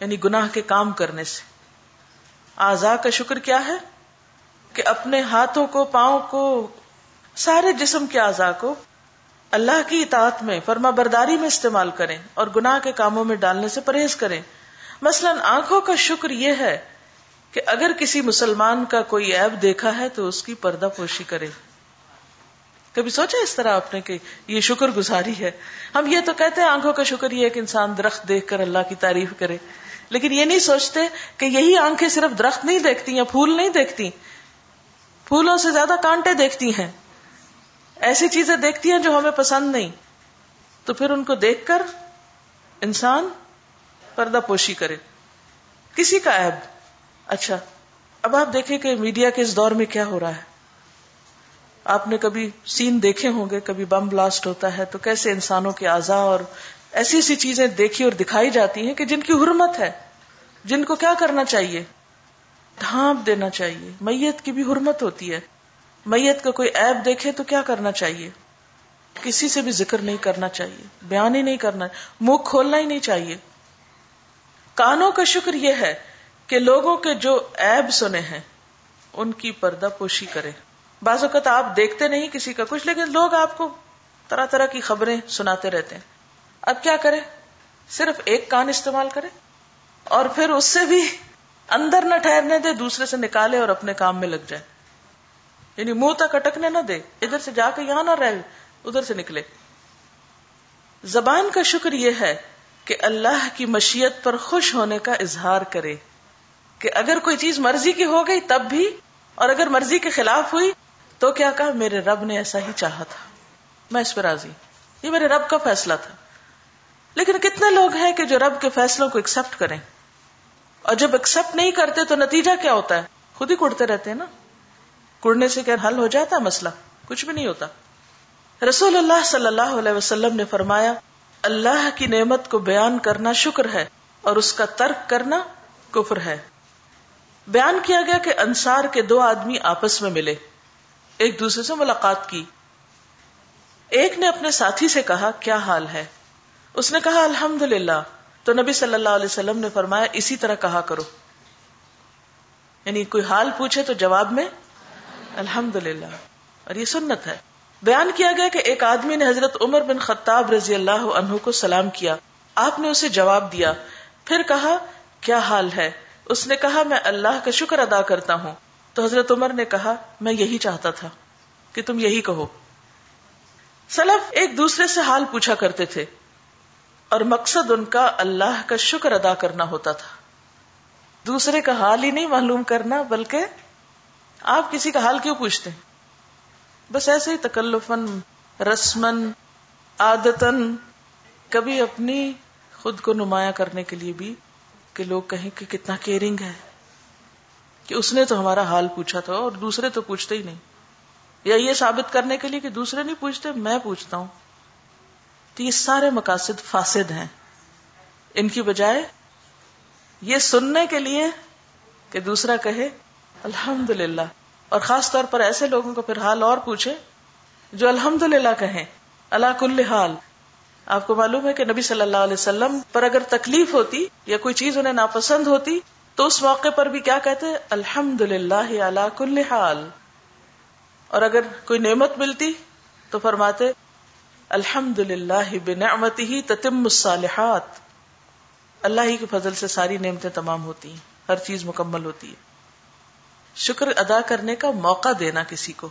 یعنی گناہ کے کام کرنے سے۔ آزا کا شکر کیا ہے؟ کہ اپنے ہاتھوں کو، پاؤں کو، سارے جسم کے اعضاء کو اللہ کی اطاعت میں فرما برداری میں استعمال کریں اور گناہ کے کاموں میں ڈالنے سے پرہیز کریں۔ مثلا آنکھوں کا شکر یہ ہے کہ اگر کسی مسلمان کا کوئی ایب دیکھا ہے تو اس کی پردہ پوشی کرے کبھی سوچا اس طرح آپ نے کہ یہ شکر گزاری ہے؟ ہم یہ تو کہتے ہیں آنکھوں کا شکر یہ کہ انسان درخت دیکھ کر اللہ کی تعریف کرے۔ لیکن یہ نہیں سوچتے کہ یہی آنکھیں صرف درخت نہیں دیکھتی یا پھول نہیں دیکھتی۔ پھولوں سے زیادہ کانٹے دیکھتی ہیں۔ ایسی چیزیں دیکھتی ہیں جو ہمیں پسند نہیں۔ تو پھر ان کو دیکھ کر انسان پردہ پوشی کرے۔ کسی کا ایب اچھا اب آپ دیکھیں کہ میڈیا کے اس دور میں کیا ہو رہا ہے۔ آپ نے کبھی سین دیکھے ہوں گے، کبھی بم بلاسٹ ہوتا ہے تو کیسے انسانوں کے اعضاء اور ایسی ایسی چیزیں دیکھی اور دکھائی جاتی ہیں کہ جن کی حرمت ہے، جن کو کیا کرنا چاہیے؟ ڈھانپ دینا چاہیے۔ میت کی بھی حرمت ہوتی ہے۔ میت کا کوئی ایپ دیکھے تو کیا کرنا چاہیے؟ کسی سے بھی ذکر نہیں کرنا چاہیے، بیان ہی نہیں کرنا، منہ کھولنا ہی نہیں چاہیے۔ کانوں کا شکر یہ ہے کہ لوگوں کے جو ایب سنے ہیں، ان کی پردہ پوشی کرے بعض اوقات آپ دیکھتے نہیں کسی کا کچھ، لیکن لوگ آپ کو طرح طرح کی خبریں سناتے رہتے ہیں۔ اب کیا کرے صرف ایک کان استعمال کرے اور پھر اس سے بھی اندر نہ ٹھہرنے دے دوسرے سے نکالے اور اپنے کام میں لگ جائے یعنی منہ تک اٹکنے نہ دے، ادھر سے جا کے یہاں نہ رہے ادھر سے نکلے۔ زبان کا شکر یہ ہے کہ اللہ کی مشیت پر خوش ہونے کا اظہار کرے کہ اگر کوئی چیز مرضی کی ہو گئی تب بھی، اور اگر مرضی کے خلاف ہوئی تو کیا کہا؟ میرے رب نے ایسا ہی چاہا تھا۔ میں اس پہ راضی۔ یہ میرے رب کا فیصلہ تھا۔ لیکن کتنے لوگ ہیں کہ جو رب کے فیصلوں کو ایکسپٹ کریں؟ اور جب ایکسپٹ نہیں کرتے تو نتیجہ کیا ہوتا ہے؟ خود ہی کڑتے رہتے ہیں نا۔ کڑنے سے کیا حل ہو جاتا مسئلہ، کچھ بھی نہیں ہوتا۔ رسول اللہ صلی اللہ علیہ وسلم نے فرمایا، اللہ کی نعمت کو بیان کرنا شکر ہے اور اس کا ترک کرنا کفر ہے۔ بیان کیا گیا کہ انصار کے دو آدمی آپس میں ملے۔ ایک دوسرے سے ملاقات کی۔ ایک نے اپنے ساتھی سے کہا، کیا حال ہے؟ اس نے کہا الحمد للہ تو نبی صلی اللہ علیہ وسلم نے فرمایا، اسی طرح کہا کرو۔ یعنی کوئی حال پوچھے تو جواب میں الحمد للہ اور یہ سنت ہے۔ بیان کیا گیا کہ ایک آدمی نے حضرت عمر بن خطاب رضی اللہ عنہ کو سلام کیا۔ آپ نے اسے جواب دیا۔ پھر کہا، کیا حال ہے؟ اس نے کہا، میں اللہ کا شکر ادا کرتا ہوں۔ تو حضرت عمر نے کہا، میں یہی چاہتا تھا کہ تم یہی کہو۔ سلف ایک دوسرے سے حال پوچھا کرتے تھے۔ اور مقصد ان کا اللہ کا شکر ادا کرنا ہوتا تھا۔ دوسرے کا حال ہی نہیں معلوم کرنا، بلکہ آپ کسی کا حال کیوں پوچھتے ہیں؟ بس ایسے ہی تکلفن رسمن آدتن کبھی اپنی خود کو نمایاں کرنے کے لیے بھی کہ لوگ کہیں کہ کتنا کیئرنگ ہے، کہ اس نے تو ہمارا حال پوچھا تھا اور دوسرے تو پوچھتے ہی نہیں۔ یا یہ ثابت کرنے کے لیے کہ دوسرے نہیں پوچھتے، میں پوچھتا ہوں۔ تو یہ سارے مقاصد فاسد ہیں۔ ان کی بجائے یہ سننے کے لیے کہ دوسرا کہے الحمد للہ اور خاص طور پر ایسے لوگوں کو پھر حال اور پوچھے جو الحمد للہ کہیں۔ اللہ کل حال۔ آپ کو معلوم ہے کہ نبی صلی اللہ علیہ وسلم پر اگر تکلیف ہوتی یا کوئی چیز انہیں ناپسند ہوتی تو اس موقع پر بھی کیا کہتے الحمد للہ اللہ کل حال۔ اور اگر کوئی نعمت ملتی تو فرماتے الحمد للہ بنعمت ہی تتم الصالحات۔ اللہ ہی کے فضل سے ساری نعمتیں تمام ہوتی ہیں، ہر چیز مکمل ہوتی ہے۔ شکر ادا کرنے کا موقع دینا کسی کو۔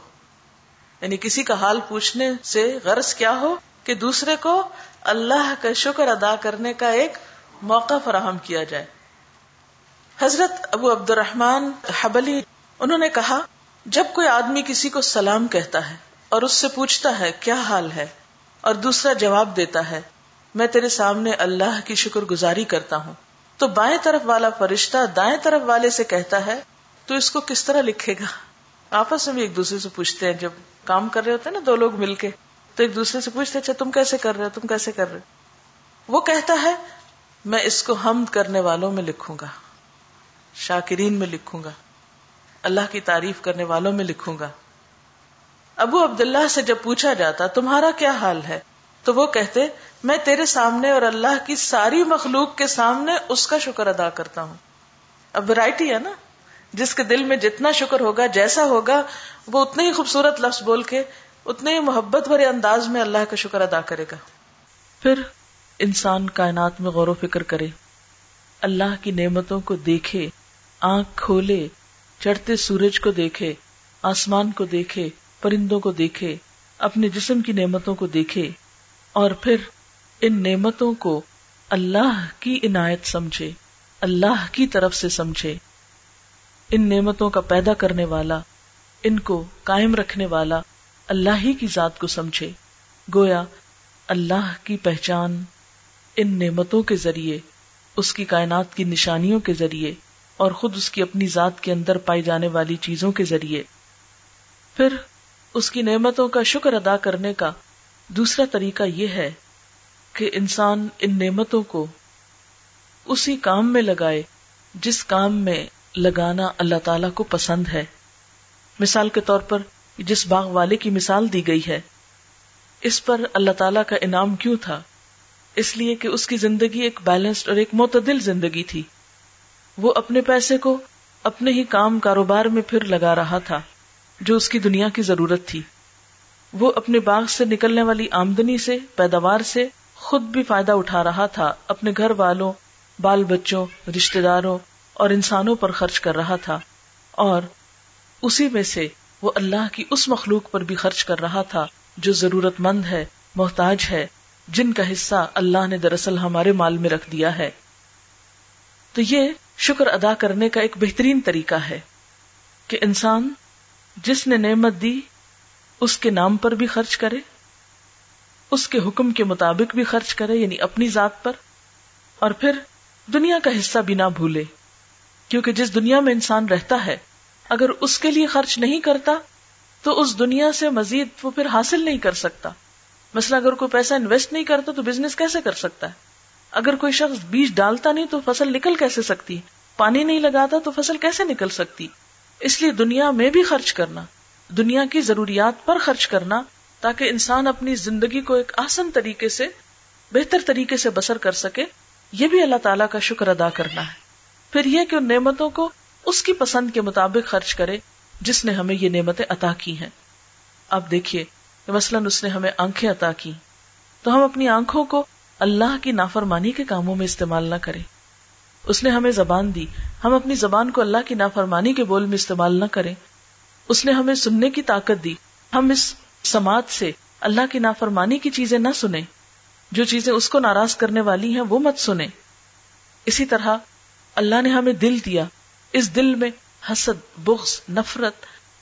یعنی کسی کا حال پوچھنے سے غرض کیا ہو کہ دوسرے کو اللہ کا شکر ادا کرنے کا ایک موقع فراہم کیا جائے۔ حضرت ابو عبد الرحمان حبلی انہوں نے کہا، جب کوئی آدمی کسی کو سلام کہتا ہے اور اس سے پوچھتا ہے، کیا حال ہے؟ اور دوسرا جواب دیتا ہے، میں تیرے سامنے اللہ کی شکر گزاری کرتا ہوں۔ تو بائیں طرف والا فرشتہ دائیں طرف والے سے کہتا ہے تو اس کو کس طرح لکھے گا؟ آپس میں بھی ایک دوسرے سے پوچھتے ہیں، جب کام کر رہے ہوتے ہیں نا، دو لوگ مل کے، تو ایک دوسرے سے پوچھتے اچھا تم کیسے کر رہے ہو؟ تم کیسے کر رہے وہ کہتا ہے، میں اس کو حمد کرنے والوں میں لکھوں گا، شاکرین میں لکھوں گا، اللہ کی تعریف کرنے والوں میں لکھوں گا۔ ابو عبداللہ سے جب پوچھا جاتا، تمہارا کیا حال ہے؟ تو وہ کہتے، میں تیرے سامنے اور اللہ کی ساری مخلوق کے سامنے اس کا شکر ادا کرتا ہوں۔ اب ورائٹی ہے نا؟ جس کے دل میں جتنا شکر ہوگا، جیسا ہوگا، وہ اتنے ہی خوبصورت لفظ بول کے، اتنے ہی محبت بھرے انداز میں اللہ کا شکر ادا کرے گا۔ پھر انسان کائنات میں غور و فکر کرے، اللہ کی نعمتوں کو دیکھے، آنکھ کھولے، چڑھتے سورج کو دیکھے، آسمان کو دیکھے، پرندوں کو دیکھے، اپنے جسم کی نعمتوں کو دیکھے، اور پھر ان نعمتوں کو اللہ کی عنایت سمجھے، اللہ کی طرف سے سمجھے۔ ان نعمتوں کا پیدا کرنے والا، ان کو قائم رکھنے والا اللہ ہی کی ذات کو سمجھے۔ گویا اللہ کی پہچان ان نعمتوں کے ذریعے، اس کی کائنات کی نشانیوں کے ذریعے اور خود اس کی اپنی ذات کے اندر پائی جانے والی چیزوں کے ذریعے۔ پھر اس کی نعمتوں کا شکر ادا کرنے کا دوسرا طریقہ یہ ہے کہ انسان ان نعمتوں کو اسی کام میں لگائے، جس کام میں لگانا اللہ تعالی کو پسند ہے۔ مثال کے طور پر جس باغ والے کی مثال دی گئی ہے، اس پر اللہ تعالی کا انعام کیوں تھا؟ اس لیے کہ اس کی زندگی ایک بیلنسڈ اور ایک معتدل زندگی تھی۔ وہ اپنے پیسے کو اپنے ہی کام کاروبار میں پھر لگا رہا تھا، جو اس کی دنیا کی ضرورت تھی۔ وہ اپنے باغ سے نکلنے والی آمدنی سے، پیداوار سے خود بھی فائدہ اٹھا رہا تھا۔ اپنے گھر والوں، بال بچوں رشتے داروں اور انسانوں پر خرچ کر رہا تھا اور اسی میں سے وہ اللہ کی اس مخلوق پر بھی خرچ کر رہا تھا جو ضرورت مند ہے، محتاج ہے، جن کا حصہ اللہ نے دراصل ہمارے مال میں رکھ دیا ہے۔ تو یہ شکر ادا کرنے کا ایک بہترین طریقہ ہے کہ انسان جس نے نعمت دی، اس کے نام پر بھی خرچ کرے، اس کے حکم کے مطابق بھی خرچ کرے یعنی اپنی ذات پر، اور پھر دنیا کا حصہ بھی نہ بھولے۔ کیونکہ جس دنیا میں انسان رہتا ہے، اگر اس کے لیے خرچ نہیں کرتا، تو اس دنیا سے مزید وہ پھر حاصل نہیں کر سکتا۔ مثلا اگر کوئی پیسہ انویسٹ نہیں کرتا، تو بزنس کیسے کر سکتا ہے؟ اگر کوئی شخص بیج ڈالتا نہیں، تو فصل نکل کیسے سکتی؟ پانی نہیں لگاتا، تو فصل کیسے نکل سکتی؟ اس لیے دنیا میں بھی خرچ کرنا، دنیا کی ضروریات پر خرچ کرنا، تاکہ انسان اپنی زندگی کو ایک آسن طریقے سے، بہتر طریقے سے بسر کر سکے، یہ بھی اللہ تعالیٰ کا شکر ادا کرنا ہے۔ پھر یہ کہ ان نعمتوں کو اس کی پسند کے مطابق خرچ کرے جس نے ہمیں یہ نعمتیں عطا کی ہیں۔ اب دیکھیے مثلاً اس نے ہمیں آنکھیں عطا کی، تو ہم اپنی آنکھوں کو اللہ کی نافرمانی کے کاموں میں استعمال نہ کریں۔ اس نے ہمیں زبان دی، ہم اپنی زبان کو اللہ کی نافرمانی کے بول میں استعمال نہ کریں۔ اس نے ہمیں سننے کی طاقت دی، ہم اس سماج سے اللہ کی نافرمانی کی چیزیں نہ سنیں۔ جو چیزیں اس کو ناراض کرنے والی ہیں وہ مت سنیں۔ اسی طرح اللہ نے ہمیں دل دیا۔ اس دل میں حسد، بغض، نفرت،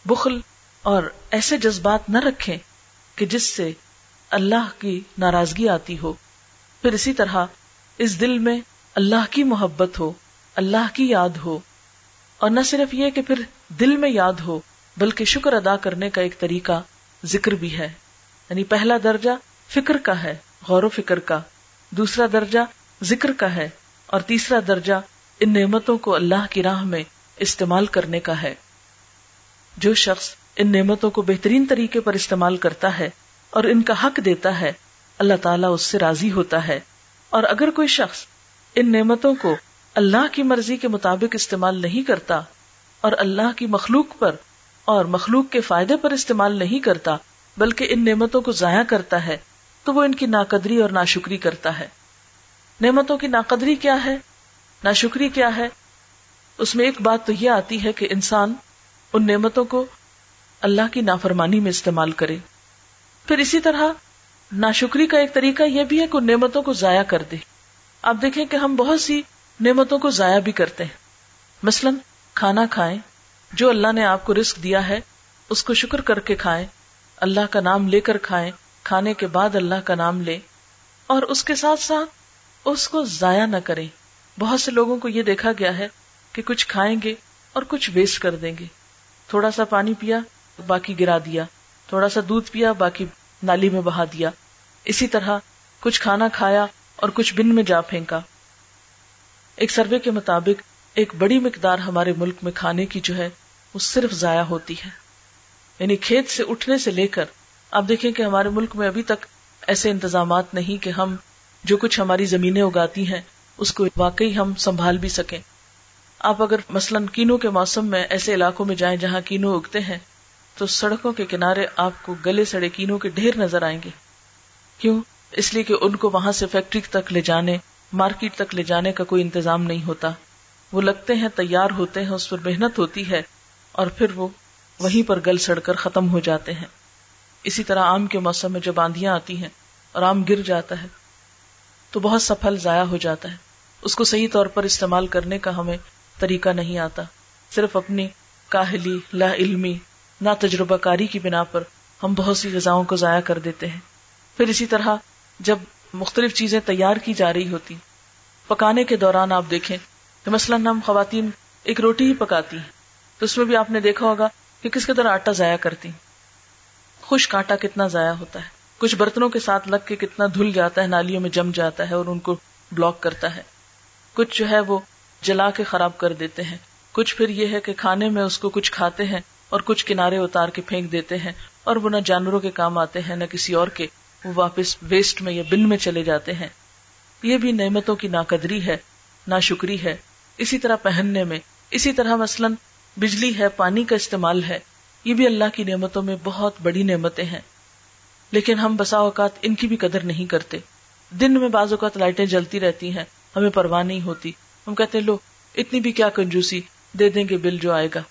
بخل اور ایسے جذبات نہ رکھیں کہ جس سے اللہ کی ناراضگی آتی ہو۔ پھر اسی طرح اس دل میں اللہ کی محبت ہو، اللہ کی یاد ہو۔ اور نہ صرف یہ کہ پھر دل میں یاد ہو، بلکہ شکر ادا کرنے کا ایک طریقہ ذکر بھی ہے۔ یعنی پہلا درجہ فکر کا ہے، غور و فکر کا۔ دوسرا درجہ ذکر کا ہے۔ اور تیسرا درجہ ان نعمتوں کو اللہ کی راہ میں استعمال کرنے کا ہے۔ جو شخص ان نعمتوں کو بہترین طریقے پر استعمال کرتا ہے اور ان کا حق دیتا ہے، اللہ تعالیٰ اس سے راضی ہوتا ہے۔ اور اگر کوئی شخص ان نعمتوں کو اللہ کی مرضی کے مطابق استعمال نہیں کرتا اور اللہ کی مخلوق پر اور مخلوق کے فائدے پر استعمال نہیں کرتا، بلکہ ان نعمتوں کو ضائع کرتا ہے، تو وہ ان کی ناقدری اور ناشکری کرتا ہے۔ نعمتوں کی ناقدری کیا ہے؟ ناشکری کیا ہے؟ اس میں ایک بات تو یہ آتی ہے کہ انسان ان نعمتوں کو اللہ کی نافرمانی میں استعمال کرے۔ پھر اسی طرح ناشکری کا ایک طریقہ یہ بھی ہے کہ ان نعمتوں کو ضائع کر دے۔ آپ دیکھیں کہ ہم بہت سی نعمتوں کو ضائع بھی کرتے ہیں۔ مثلا کھانا کھائیں، جو اللہ نے آپ کو رسک دیا ہے، اس کو شکر کر کے کھائیں، اللہ کا نام لے کر کھائیں، کھانے کے بعد اللہ کا نام لے، اور اس کے ساتھ ساتھ اس کو ضائع نہ کریں۔ بہت سے لوگوں کو یہ دیکھا گیا ہے کہ کچھ کھائیں گے اور کچھ ویسٹ کر دیں گے۔ تھوڑا سا پانی پیا، باقی گرا دیا۔ تھوڑا سا دودھ پیا، باقی نالی میں بہا دیا۔ اسی طرح کچھ کھانا کھایا اور کچھ بن میں جا پھینکا۔ ایک سروے کے مطابق، ایک بڑی مقدار ہمارے ملک میں کھانے کی جو ہے، وہ صرف ضائع ہوتی ہے۔ یعنی کھیت سے اٹھنے سے لے کر، آپ دیکھیں کہ ہمارے ملک میں ابھی تک ایسے انتظامات نہیں کہ ہم جو کچھ ہماری زمینیں اگاتی ہیں اس کو واقعی ہم سنبھال بھی سکیں۔ آپ اگر مثلاً کینو کے موسم میں ایسے علاقوں میں جائیں جہاں کینو اگتے ہیں، تو سڑکوں کے کنارے آپ کو گلے سڑے کینو کے ڈھیر نظر آئیں گے۔ کیوں؟ اس لیے کہ ان کو وہاں سے فیکٹری تک لے جانے، مارکیٹ تک لے جانے کا کوئی انتظام نہیں ہوتا۔ وہ لگتے ہیں، تیار ہوتے ہیں، اس پر محنت ہوتی ہے، اور پھر وہ وہیں پر گل سڑ کر ختم ہو جاتے ہیں۔ اسی طرح آم کے موسم میں جب آندیاں آتی ہیں اور آم گر جاتا ہے تو بہت سا پھل ضائع ہو جاتا ہے۔ اس کو صحیح طور پر استعمال کرنے کا ہمیں طریقہ نہیں آتا۔ صرف اپنی کاہلی، لا علمی نہ تجربہ کاری کی بنا پر ہم بہت سی غذاؤں کو ضائع کر دیتے ہیں۔ پھر اسی طرح جب مختلف چیزیں تیار کی جا رہی ہوتی، پکانے کے دوران آپ دیکھیں کہ مثلاً ہم خواتین ایک روٹی ہی پکاتی ہیں۔ تو اس میں بھی آپ نے دیکھا ہوگا کہ کس کے طرح آٹا ضائع کرتی۔ خشک آٹا کتنا ضائع ہوتا ہے۔ کچھ برتنوں کے ساتھ لگ کے کتنا دھل جاتا ہے، نالیوں میں جم جاتا ہے اور ان کو بلاک کرتا ہے۔ کچھ جو ہے وہ جلا کے خراب کر دیتے ہیں۔ کچھ پھر یہ ہے کہ کھانے میں اس کو کچھ کھاتے ہیں اور کچھ کنارے اتار کے پھینک دیتے ہیں اور وہ نہ جانوروں کے کام آتے ہیں، نہ کسی اور کے۔ وہ واپس ویسٹ میں یا بن میں چلے جاتے ہیں۔ یہ بھی نعمتوں کی ناقدری ہے نہ شکری ہے۔ اسی طرح پہننے میں۔ اسی طرح مثلاً بجلی ہے، پانی کا استعمال ہے۔ یہ بھی اللہ کی نعمتوں میں بہت بڑی نعمتیں ہیں۔ لیکن ہم بسا اوقات ان کی بھی قدر نہیں کرتے۔ دن میں بعض اوقات لائٹیں جلتی رہتی ہیں، ہمیں پرواہ نہیں ہوتی۔ ہم کہتے لو، اتنی بھی کیا کنجوسی، دے دیں گے بل جو آئے گا۔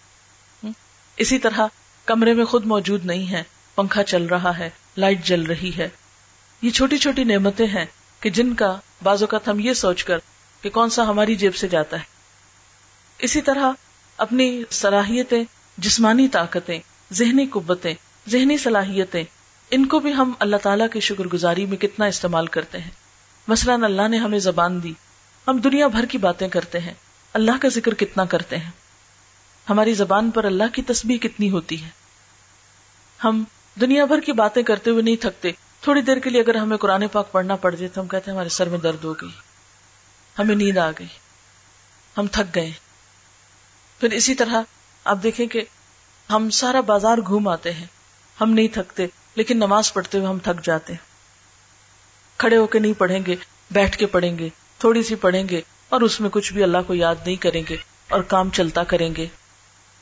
اسی طرح کمرے میں خود موجود نہیں ہے پنکھا چل رہا ہے، لائٹ جل رہی ہے۔ یہ چھوٹی چھوٹی نعمتیں ہیں کہ جن کا بعض اوقات ہم یہ سوچ کر کہ کون سا ہماری جیب سے جاتا ہے۔ اسی طرح اپنی صلاحیتیں، جسمانی طاقتیں، ذہنی قوتیں، ذہنی صلاحیتیں ان کو بھی ہم اللہ تعالیٰ کی شکر گزاری میں کتنا استعمال کرتے ہیں۔ مثلاً اللہ نے ہمیں زبان دی۔ ہم دنیا بھر کی باتیں کرتے ہیں۔ اللہ کا ذکر کتنا کرتے ہیں۔ ہماری زبان پر اللہ کی تسبیح کتنی ہوتی ہے۔ ہم دنیا بھر کی باتیں کرتے ہوئے نہیں تھکتے۔ تھوڑی دیر کے لیے اگر ہمیں قرآن پاک پڑھنا پڑ جائے تو ہم کہتے ہیں ہمارے سر میں درد ہو گئی۔ ہمیں نیند آ گئی۔ ہم تھک گئے۔ پھر اسی طرح آپ دیکھیں کہ ہم سارا بازار گھوم آتے ہیں۔ ہم نہیں تھکتے۔ لیکن نماز پڑھتے ہوئے ہم تھک جاتے ہیں۔ کھڑے ہو کے نہیں پڑھیں گے، بیٹھ کے پڑھیں گے، تھوڑی سی پڑھیں گے اور اس میں کچھ بھی اللہ کو یاد نہیں کریں گے اور کام چلتا کریں گے۔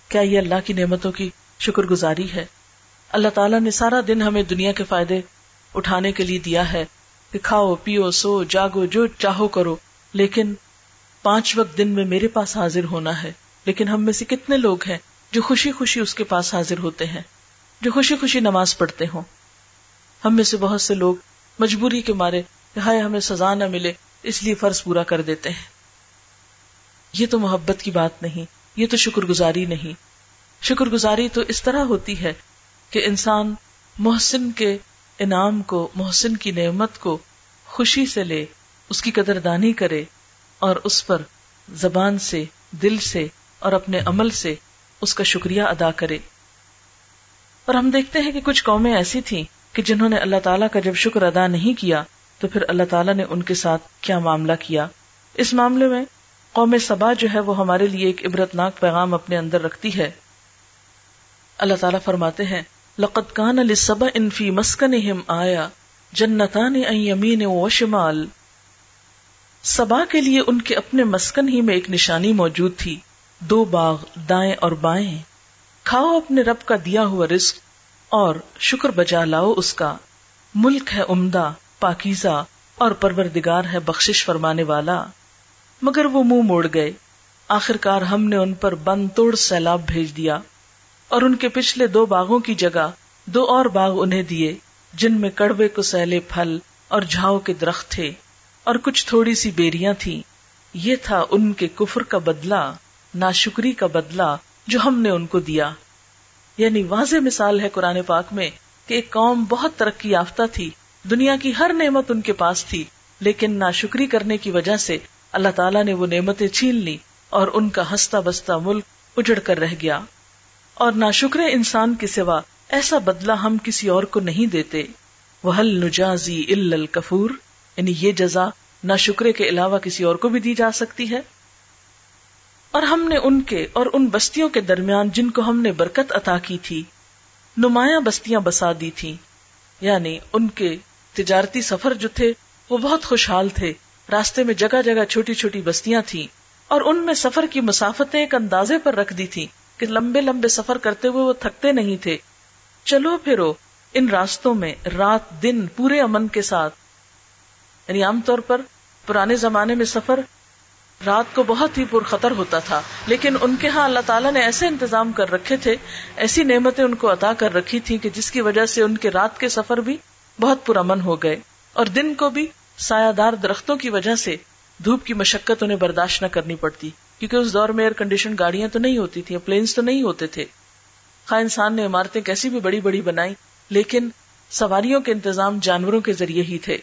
کیا یہ اللہ کی نعمتوں کی شکر گزاری ہے؟ اللہ تعالیٰ نے سارا دن ہمیں دنیا کے فائدے اٹھانے کے لیے دیا ہے۔ کہ کھاؤ پیو، سو، جاگو، جو چاہو کرو۔ لیکن پانچ وقت دن میں میرے پاس حاضر ہونا ہے۔ لیکن ہم میں سے کتنے لوگ ہیں جو خوشی خوشی اس کے پاس حاضر ہوتے ہیں؟ جو خوشی خوشی نماز پڑھتے ہوں۔ ہم میں سے بہت سے لوگ مجبوری کے مارے ہائے ہمیں سزا نہ ملے، اس لیے فرض پورا کر دیتے ہیں۔ یہ تو محبت کی بات نہیں، یہ تو شکر گزاری نہیں۔ شکر گزاری تو اس طرح ہوتی ہے کہ انسان محسن کے انعام کو، محسن کی نعمت کو خوشی سے لے، اس کی قدر دانی کرے اور اس پر زبان سے، دل سے اور اپنے عمل سے اس کا شکریہ ادا کرے۔ اور ہم دیکھتے ہیں کہ کچھ قومیں ایسی تھیں کہ جنہوں نے اللہ تعالیٰ کا جب شکر ادا نہیں کیا، تو پھر اللہ تعالیٰ نے ان کے ساتھ کیا معاملہ کیا۔ اس معاملے میں قوم سبا جو ہے، وہ ہمارے لیے ایک عبرت ناک پیغام اپنے اندر رکھتی ہے۔ اللہ تعالیٰ فرماتے ہیں لقت کان علی سبا انفی مسکن آیا، جنتان یمین و شمال۔ سبا کے لیے ان کے اپنے مسکن ہی میں ایک نشانی موجود تھی، دو باغ دائیں اور بائیں۔ کھاؤ اپنے رب کا دیا ہوا رزق اور شکر بجا لاؤ، اس کا ملک ہے عمدہ، پاکیزہ اور پروردگار ہے بخشش فرمانے والا۔ مگر وہ منہ موڑ گئے۔ آخر کار ہم نے ان پر بند توڑ سیلاب بھیج دیا۔ اور ان کے پچھلے دو باغوں کی جگہ دو اور باغ انہیں دیے، جن میں کڑوے کو سیلے پھل اور جھاؤ کے درخت تھے۔ اور کچھ تھوڑی سی بیریاں تھیں۔ یہ تھا ان کے کفر کا بدلہ، ناشکری کا بدلہ جو ہم نے ان کو دیا۔ یعنی واضح مثال ہے قرآن پاک میں کہ ایک قوم بہت ترقی یافتہ تھی، دنیا کی ہر نعمت ان کے پاس تھی، لیکن ناشکری کرنے کی وجہ سے اللہ تعالیٰ نے وہ نعمتیں چھین لی اور ان کا ہستا بستا ملک اجڑ کر رہ گیا۔ اور نہ شکر انسان کے سوا ایسا بدلہ ہم کسی اور کو نہیں دیتے۔ وہ نجازی الکفور یعنی یہ جزا نہ شکرے کے علاوہ کسی اور کو بھی دی جا سکتی ہے؟ اور ہم نے ان کے اور ان بستیوں کے درمیان جن کو ہم نے برکت عطا کی تھی، نمایاں بستیاں بسا دی تھی یعنی ان کے تجارتی سفر جو تھے، وہ بہت خوشحال تھے۔ راستے میں جگہ جگہ چھوٹی چھوٹی بستیاں تھیں اور ان میں سفر کی مسافتیں ایک اندازے پر رکھ دی تھی کہ لمبے لمبے سفر کرتے ہوئے وہ تھکتے نہیں تھے۔ چلو پھرو، ان راستوں میں رات دن پورے امن کے ساتھ۔ یعنی عام طور پر پرانے زمانے میں سفر رات کو بہت ہی پرخطر ہوتا تھا، لیکن ان کے ہاں اللہ تعالیٰ نے ایسے انتظام کر رکھے تھے، ایسی نعمتیں ان کو عطا کر رکھی تھی کہ جس کی وجہ سے ان کے رات کے سفر بھی بہت پرامن ہو گئے اور دن کو بھی سایہ دار درختوں کی وجہ سے دھوپ کی مشقت انہیں برداشت نہ کرنی پڑتی، کیونکہ اس دور میں ایئر کنڈیشن گاڑیاں تو نہیں ہوتی تھی پلینس تو نہیں ہوتے تھے۔ خواہ انسان نے عمارتیں کیسی بھی بڑی بڑی بنائی لیکن سواریوں کے انتظام جانوروں کے ذریعے ہی تھے۔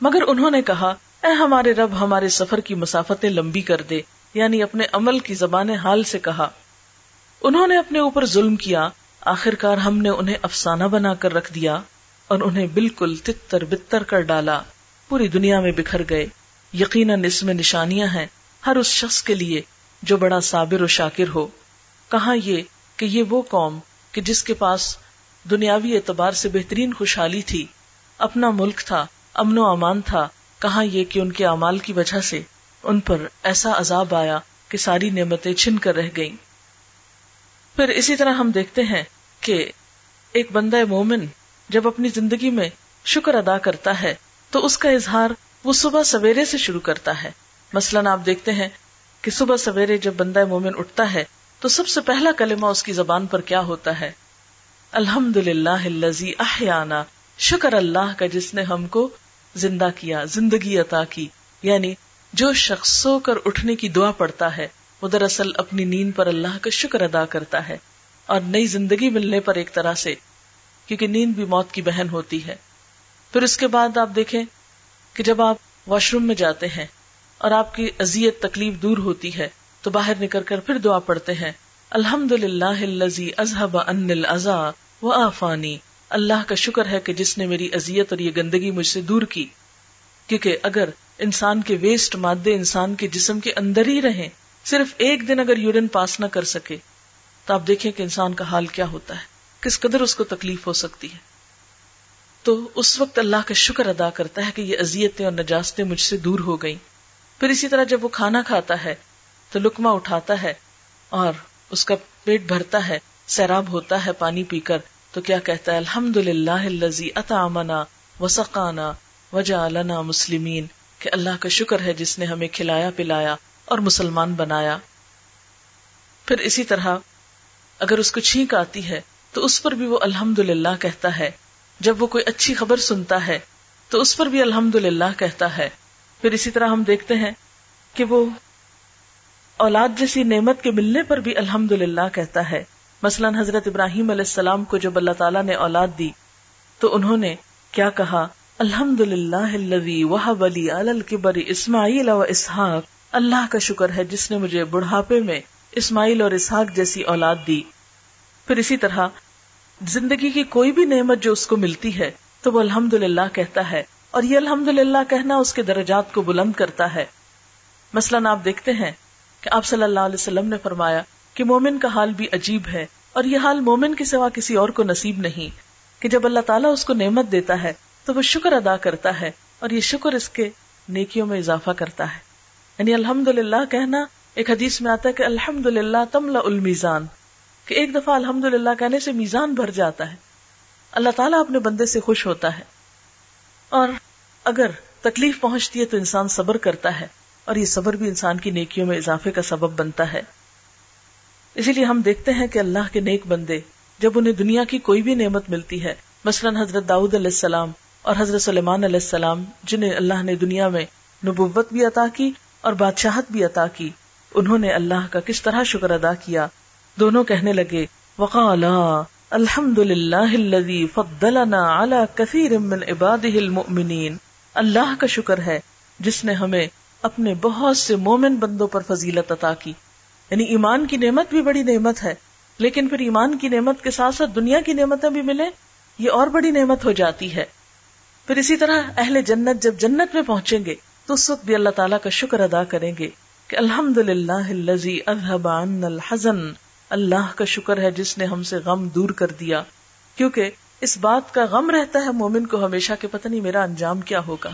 مگر انہوں نے کہا اے ہمارے رب، ہمارے سفر کی مسافتیں لمبی کر دے۔ یعنی اپنے عمل کی زبان حال سے کہا۔ انہوں نے اپنے اوپر ظلم کیا۔ آخر کار ہم نے انہیں افسانہ بنا کر رکھ دیا اور انہیں بالکل تتر بتر کر ڈالا۔ پوری دنیا میں بکھر گئے۔ یقیناً اس میں نشانیاں ہیں۔ ہر اس شخص کے لیے جو بڑا صابر و شاکر ہو۔ کہاں یہ کہ یہ وہ قوم کہ جس کے پاس دنیاوی اعتبار سے بہترین خوشحالی تھی۔ اپنا ملک تھا، امن و امان تھا۔ کہاں یہ کہ ان کے اعمال کی وجہ سے ان پر ایسا عذاب آیا کہ ساری نعمتیں چھن کر رہ گئیں۔ پھر اسی طرح ہم دیکھتے ہیں کہ ایک بندہ مومن جب اپنی زندگی میں شکر ادا کرتا ہے تو اس کا اظہار وہ صبح سویرے سے شروع کرتا ہے۔ مثلاً آپ دیکھتے ہیں کہ صبح سویرے جب بندہ مومن اٹھتا ہے تو سب سے پہلا کلمہ اس کی زبان پر کیا ہوتا ہے؟ الحمد للہ احیانا، شکر اللہ کا جس نے ہم کو زندہ کیا، زندگی عطا کی۔ یعنی جو شخص سو کر اٹھنے کی دعا پڑتا ہے، وہ دراصل اپنی نیند پر اللہ کا شکر ادا کرتا ہے۔ اور نئی زندگی ملنے پر ایک طرح سے، کیونکہ نیند بھی موت کی بہن ہوتی ہے۔ پھر اس کے بعد آپ دیکھیں کہ جب آپ واش روم میں جاتے ہیں اور آپ کی ازیت تکلیف دور ہوتی ہے، تو باہر نکل کر پھر دعا پڑھتے ہیں الحمد للہ ازہب ان و آفانی۔ اللہ کا شکر ہے کہ جس نے میری ازیت اور یہ گندگی مجھ سے دور کی۔ کیونکہ اگر انسان کے ویسٹ مادے انسان کے جسم کے اندر ہی رہیں، صرف ایک دن اگر یورین پاس نہ کر سکے، تو آپ دیکھیں کہ انسان کا حال کیا ہوتا ہے۔ کس قدر اس کو تکلیف ہو سکتی ہے۔ تو اس وقت اللہ کا شکر ادا کرتا ہے کہ یہ ازیتیں اور نجاستیں مجھ سے دور ہو گئیں۔ پھر اسی طرح جب وہ کھانا کھاتا ہے، تو لکما اٹھاتا ہے اور اس کا پیٹ بھرتا ہے، سیراب ہوتا ہے پانی پی کر۔ تو کیا کہتا ہے؟ الحمد للہ اطامنا وسقانا وجعلنا مسلمین۔ کہ اللہ کا شکر ہے جس نے ہمیں کھلایا، پلایا اور مسلمان بنایا۔ پھر اسی طرح اگر اس کو چھینک آتی ہے، تو اس پر بھی وہ الحمد للہ کہتا ہے۔ جب وہ کوئی اچھی خبر سنتا ہے، تو اس پر بھی الحمد للہ کہتا ہے۔ پھر اسی طرح ہم دیکھتے ہیں کہ وہ اولاد جیسی نعمت کے ملنے پر بھی الحمد للہ کہتا ہے۔ مثلاً حضرت ابراہیم علیہ السلام کو جب اللہ تعالیٰ نے اولاد دی، تو انہوں نے کیا کہا؟ الحمد للہ بلی اسماعیل و اسحاق۔ اللہ کا شکر ہے جس نے مجھے بڑھاپے میں اسماعیل اور اسحاق جیسی اولاد دی۔ پھر اسی طرح، زندگی کی کوئی بھی نعمت جو اس کو ملتی ہے، تو وہ الحمد للہ کہتا ہے۔ اور یہ الحمد للہ کہنا اس کے درجات کو بلند کرتا ہے۔ مثلاً آپ دیکھتے ہیں کہ آپ صلی اللہ علیہ وسلم نے فرمایا کہ مومن کا حال بھی عجیب ہے اور یہ حال مومن کے سوا کسی اور کو نصیب نہیں کہ جب اللہ تعالیٰ اس کو نعمت دیتا ہے تو وہ شکر ادا کرتا ہے اور یہ شکر اس کے نیکیوں میں اضافہ کرتا ہے۔ یعنی الحمد للہ کہنا ایک حدیث میں آتا ہے کہ الحمد للہ تملا المیزان، کہ ایک دفعہ الحمد للہ کہنے سے میزان بھر جاتا ہے۔ اللہ تعالیٰ اپنے بندے سے خوش ہوتا ہے۔ اور اگر تکلیف پہنچتی ہے تو انسان صبر کرتا ہے اور یہ صبر بھی انسان کی نیکیوں میں اضافے کا سبب بنتا ہے۔ اسی لیے ہم دیکھتے ہیں کہ اللہ کے نیک بندے جب انہیں دنیا کی کوئی بھی نعمت ملتی ہے، مثلا حضرت داؤد علیہ السلام اور حضرت سلیمان علیہ السلام، جنہیں اللہ نے دنیا میں نبوت بھی عطا کی اور بادشاہت بھی عطا کی، انہوں نے اللہ کا کس طرح شکر ادا کیا؟ دونوں کہنے لگے وقالا الحمد للہ کثیر من عباده المؤمنین اللہ کا شکر ہے جس نے ہمیں اپنے بہت سے مومن بندوں پر فضیلت عطا کی۔ یعنی ایمان کی نعمت بھی بڑی نعمت ہے، لیکن پھر ایمان کی نعمت کے ساتھ ساتھ دنیا کی نعمتیں بھی ملے یہ اور بڑی نعمت ہو جاتی ہے۔ پھر اسی طرح اہل جنت جب جنت میں پہنچیں گے، تو اس وقت بھی اللہ تعالیٰ کا شکر ادا کریں گے کہ الحمد للہ الحزن، اللہ کا شکر ہے جس نے ہم سے غم دور کر دیا۔ کیونکہ اس بات کا غم رہتا ہے، مومن کو ہمیشہ کہ پتہ نہیں میرا انجام کیا ہوگا۔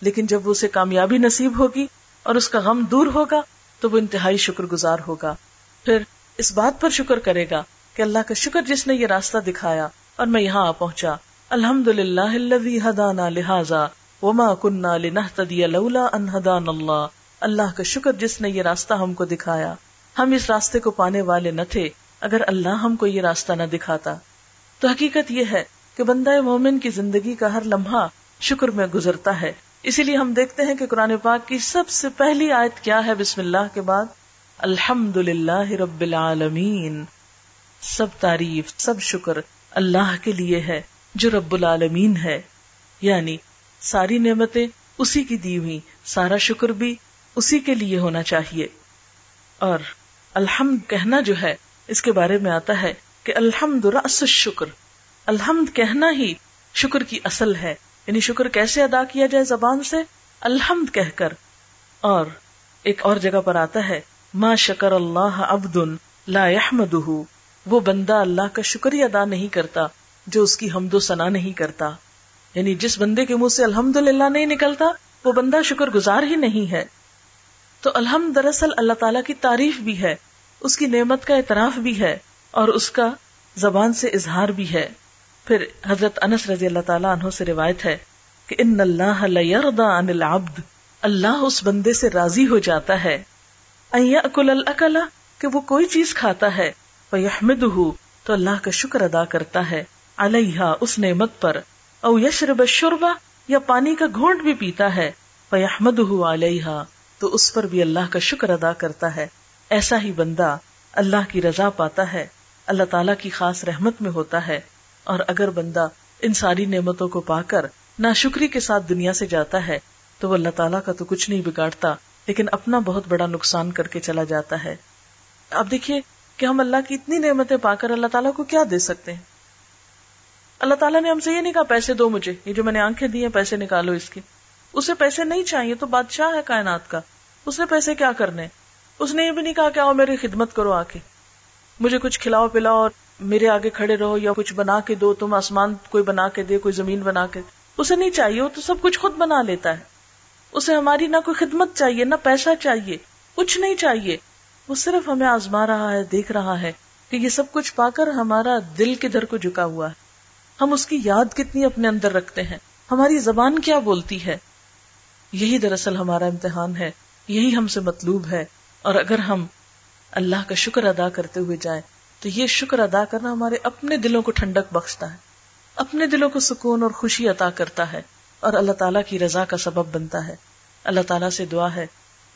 لیکن جب اسے کامیابی نصیب ہوگی اور اس کا غم دور ہوگا تو وہ انتہائی شکر گزار ہوگا۔ پھر اس بات پر شکر کرے گا کہ اللہ کا شکر جس نے یہ راستہ دکھایا اور میں یہاں آ پہنچا۔ الحمد للہ ہدانا لہٰذا وما کنہ لولا ان ہدان اللہ۔ اللہ کا شکر جس نے یہ راستہ ہم کو دکھایا۔ ہم اس راستے کو پانے والے نہ تھے اگر اللہ ہم کو یہ راستہ نہ دکھاتا۔ تو حقیقت یہ ہے کہ بندہ مومن کی زندگی کا ہر لمحہ شکر میں گزرتا ہے۔ اسی لیے ہم دیکھتے ہیں کہ قرآن پاک کی سب سے پہلی آیت کیا ہے بسم اللہ کے بعد؟ الحمد للہ رب العالمین۔ سب تعریف، سب شکر اللہ کے لیے ہے، جو رب العالمین ہے۔ یعنی ساری نعمتیں اسی کی دی ہوئی، سارا شکر بھی اسی کے لیے ہونا چاہیے۔ اور الحمد کہنا جو ہے، اس کے بارے میں آتا ہے کہ الحمد رس شکر الحمد کہنا ہی شکر کی اصل ہے۔ یعنی شکر کیسے ادا کیا جائے زبان سے؟ الحمد کہہ کر۔ اور ایک اور جگہ پر آتا ہے، ما شکر اللہ ابد لا وہ بندہ اللہ کا شکریہ ادا نہیں کرتا، جو اس کی حمد و ثنا نہیں کرتا۔ یعنی جس بندے کے منہ سے الحمد للہ نہیں نکلتا، وہ بندہ شکر گزار ہی نہیں ہے۔ تو الحمد دراصل اللہ تعالیٰ کی تعریف بھی ہے، اس کی نعمت کا اعتراف بھی ہے، اور اس کا زبان سے اظہار بھی ہے۔ پھر حضرت انس رضی اللہ تعالیٰ عنہ سے روایت ہے کہ ان اللہ عن العبد، اللہ اس بندے سے راضی ہو جاتا ہے۔ اکل کہ وہ کوئی چیز کھاتا ہے۔ تو اللہ کا شکر ادا کرتا ہے۔ علیہ اس نعمت پر۔ او یشرب شربا یا پانی کا گھونٹ بھی پیتا ہے۔ فیحمد علیہ تو اس پر بھی اللہ کا شکر ادا کرتا ہے۔ ایسا ہی بندہ اللہ کی رضا پاتا ہے۔ اللہ تعالیٰ کی خاص رحمت میں ہوتا ہے۔ اور اگر بندہ ان ساری نعمتوں کو پا کر نہ شکری کے ساتھ دنیا سے جاتا ہے، تو وہ اللہ تعالیٰ کا تو کچھ نہیں بگاڑتا، لیکن اپنا بہت بڑا نقصان کر کے چلا جاتا ہے۔ اب دیکھیے کہ ہم اللہ کی اتنی نعمتیں پا کر اللہ تعالیٰ کو کیا دے سکتے ہیں؟ اللہ تعالیٰ نے ہم سے یہ نہیں کہا، پیسے دو مجھے، یہ جو میں نے آنکھیں دی ہیں، پیسے نکالو اس کی۔ اسے پیسے نہیں چاہیے تو بادشاہ ہے کائنات کا۔ اس نے پیسے کیا کرنے؟ اس نے یہ بھی نہیں کہا کہ آؤ میری خدمت کرو آ کے۔ مجھے کچھ کھلاؤ پلاؤ اور میرے آگے کھڑے رہو یا کچھ بنا کے دو، تم آسمان کوئی بنا کے دے، کوئی زمین بنا کے۔ اسے نہیں چاہیے، وہ تو سب کچھ خود بنا لیتا ہے۔ اسے ہماری نہ کوئی خدمت چاہیے، نہ پیسہ چاہیے، کچھ نہیں چاہیے۔ وہ صرف ہمیں آزما رہا ہے، دیکھ رہا ہے کہ یہ سب کچھ پا کر ہمارا دل کدھر کو جھکا ہوا ہے۔ ہم اس کی یاد کتنی اپنے اندر رکھتے ہیں۔ ہماری زبان کیا بولتی ہے؟ یہی دراصل ہمارا امتحان ہے، یہی ہم سے مطلوب ہے۔ اور اگر ہم اللہ کا شکر ادا کرتے ہوئے جائیں تو یہ شکر ادا کرنا ہمارے اپنے دلوں کو ٹھنڈک بخشتا ہے، اپنے دلوں کو سکون اور خوشی عطا کرتا ہے اور اللہ تعالیٰ کی رضا کا سبب بنتا ہے۔ اللہ تعالیٰ سے دعا ہے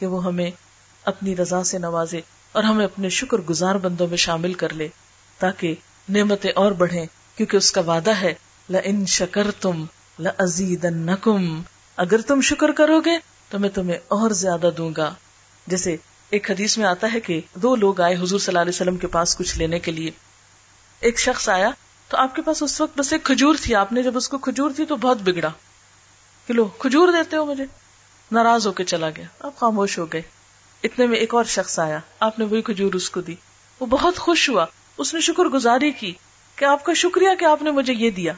کہ وہ ہمیں اپنی رضا سے نوازے اور ہمیں اپنے شکر گزار بندوں میں شامل کر لے تاکہ نعمتیں اور بڑھیں، کیونکہ اس کا وعدہ ہے ان شکر تم نکم اگر تم شکر کرو گے تو میں تمہیں اور زیادہ دوں گا۔ جیسے ایک حدیث میں آتا ہے کہ دو لوگ آئے حضور صلی اللہ علیہ وسلم کے پاس کچھ لینے کے لیے۔ ایک شخص آیا تو آپ کے پاس اس وقت بس ایک کھجور تھی، آپ نے جب اس کو کھجور تھی تو بہت بگڑا۔ کلو کھجور دیتے ہو مجھے۔ ناراض ہو کے چلا گیا۔ اب خاموش ہو گئے۔ اتنے میں ایک اور شخص آیا، آپ نے وہی کھجور اس کو دی۔ وہ بہت خوش ہوا۔ اس نے شکر گزاری کی کہ آپ کا شکریہ کہ آپ نے مجھے یہ دیا۔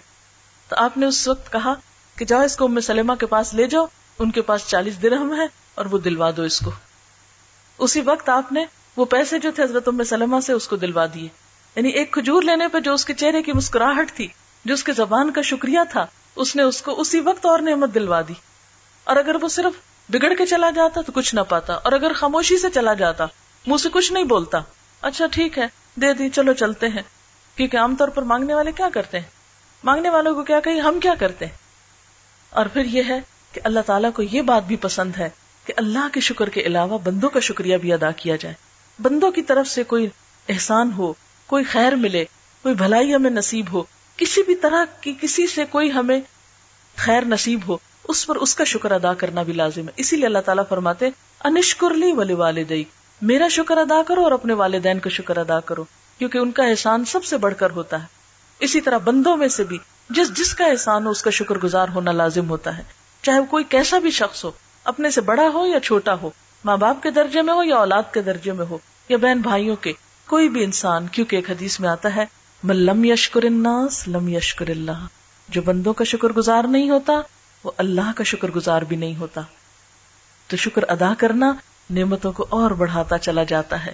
تو آپ نے اس وقت کہا کہ جاؤ اس کو ام سلیما کے پاس لے جاؤ۔ ان کے پاس چالیس درہم ہے اور وہ دلوا دو اس کو۔ اسی وقت آپ نے وہ پیسے جو تھے حضرت ام سلمہ سے اس کو دلوا دیے۔ یعنی ایک کھجور لینے پہ جو اس کے چہرے کی مسکراہٹ تھی، جو اس کے زبان کا شکریہ تھا، اس نے اس کو اسی وقت اور نعمت دلوا دی۔ اور اگر وہ صرف بگڑ کے چلا جاتا تو کچھ نہ پاتا، اور اگر خاموشی سے چلا جاتا، منہ سے کچھ نہیں بولتا۔ اچھا ٹھیک ہے، دے دی، چلو چلتے ہیں۔ کیونکہ عام طور پر مانگنے والے کیا کرتے ہیں؟ مانگنے والوں کو کیا کہ ہم کیا کرتے ہیں؟ اور پھر یہ ہے کہ اللہ تعالیٰ کو یہ بات بھی پسند ہے کہ اللہ کے شکر کے علاوہ بندوں کا شکریہ بھی ادا کیا جائے۔ بندوں کی طرف سے کوئی احسان ہو، کوئی خیر ملے، کوئی بھلائی ہمیں نصیب ہو، کسی بھی طرح کی کسی سے کوئی ہمیں خیر نصیب ہو، اس پر اس کا شکر ادا کرنا بھی لازم ہے۔ اسی لیے اللہ تعالیٰ فرماتے انشکرلی ولی والدئی میرا شکر ادا کرو اور اپنے والدین کا شکر ادا کرو، کیونکہ ان کا احسان سب سے بڑھ کر ہوتا ہے۔ اسی طرح بندوں میں سے بھی، جس جس کا احسان ہو، اس کا شکر گزار ہونا لازم ہوتا ہے۔ چاہے وہ کوئی کیسا بھی شخص ہو اپنے سے بڑا ہو یا چھوٹا ہو، ماں باپ کے درجے میں ہو یا اولاد کے درجے میں ہو، یا بہن بھائیوں کے، کوئی بھی انسان، کیونکہ ایک حدیث میں آتا ہے لم یشکر الناس لم یشکر اللہ۔ جو بندوں کا شکر گزار نہیں ہوتا، وہ اللہ کا شکر گزار بھی نہیں ہوتا۔ تو شکر ادا کرنا نعمتوں کو اور بڑھاتا چلا جاتا ہے،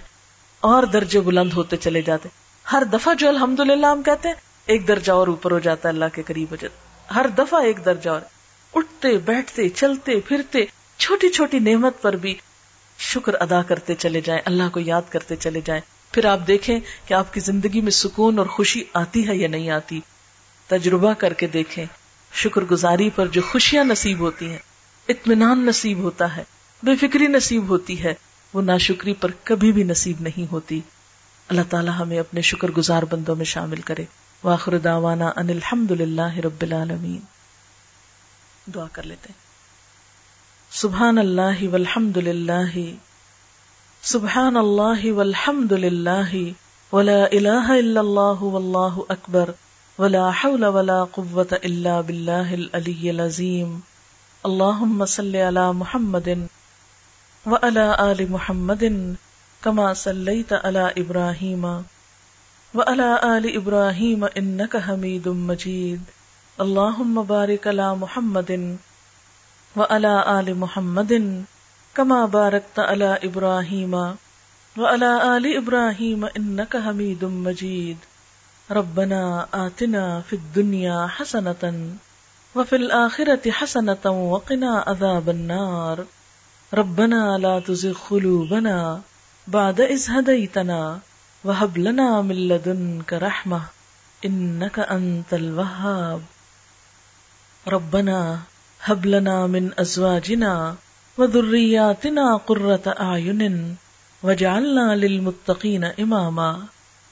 اور درجے بلند ہوتے چلے جاتے۔ ہر دفعہ جو الحمد للہ ہم کہتے ہیں، ایک درجہ اور اوپر ہو جاتا ہے اللہ کے قریب ہو جاتا ہر دفعہ ایک درجہ اور۔ اٹھتے، بیٹھتے، چلتے، پھرتے چھوٹی چھوٹی نعمت پر بھی شکر ادا کرتے چلے جائیں، اللہ کو یاد کرتے چلے جائیں۔ پھر آپ دیکھیں کہ آپ کی زندگی میں سکون اور خوشی آتی ہے یا نہیں آتی۔ تجربہ کر کے دیکھیں۔ شکر گزاری پر جو خوشیاں نصیب ہوتی ہیں، اطمینان نصیب ہوتا ہے، بے فکری نصیب ہوتی ہے۔ وہ ناشکری پر کبھی بھی نصیب نہیں ہوتی۔ اللہ تعالیٰ ہمیں اپنے شکر گزار بندوں میں شامل کرے۔ واخر دعوانا ان الحمد للہ رب العالمین۔ دعا کر لیتے ہیں۔ سبحان اللہ والحمد للہ، سبحان اللہ والحمد للہ، ولا الہ الا اللہ واللہ اکبر، ولا حول ولا قوة الا باللہ العلی العظیم۔ اللہم صلی علی محمد وعلى آل محمد كما صليت على إبراهيم وعلى آل إبراهيم إنك حميد مجيد اللهم بارك على محمد وعلى آل محمد كما باركت على إبراهيم وعلى آل إبراهيم إنك حميد مجيد. ربنا آتنا في الدنيا حسنة وفي الآخرة حسنة وقنا عذاب النار. ربنا لا تزغ قلوبنا بعد إذ هديتنا وهب لنا من لدنك رحمة إنك أنت الوهاب. ربنا هب لنا من أزواجنا وذرياتنا قرة أعين وجعلنا للمتقين إماما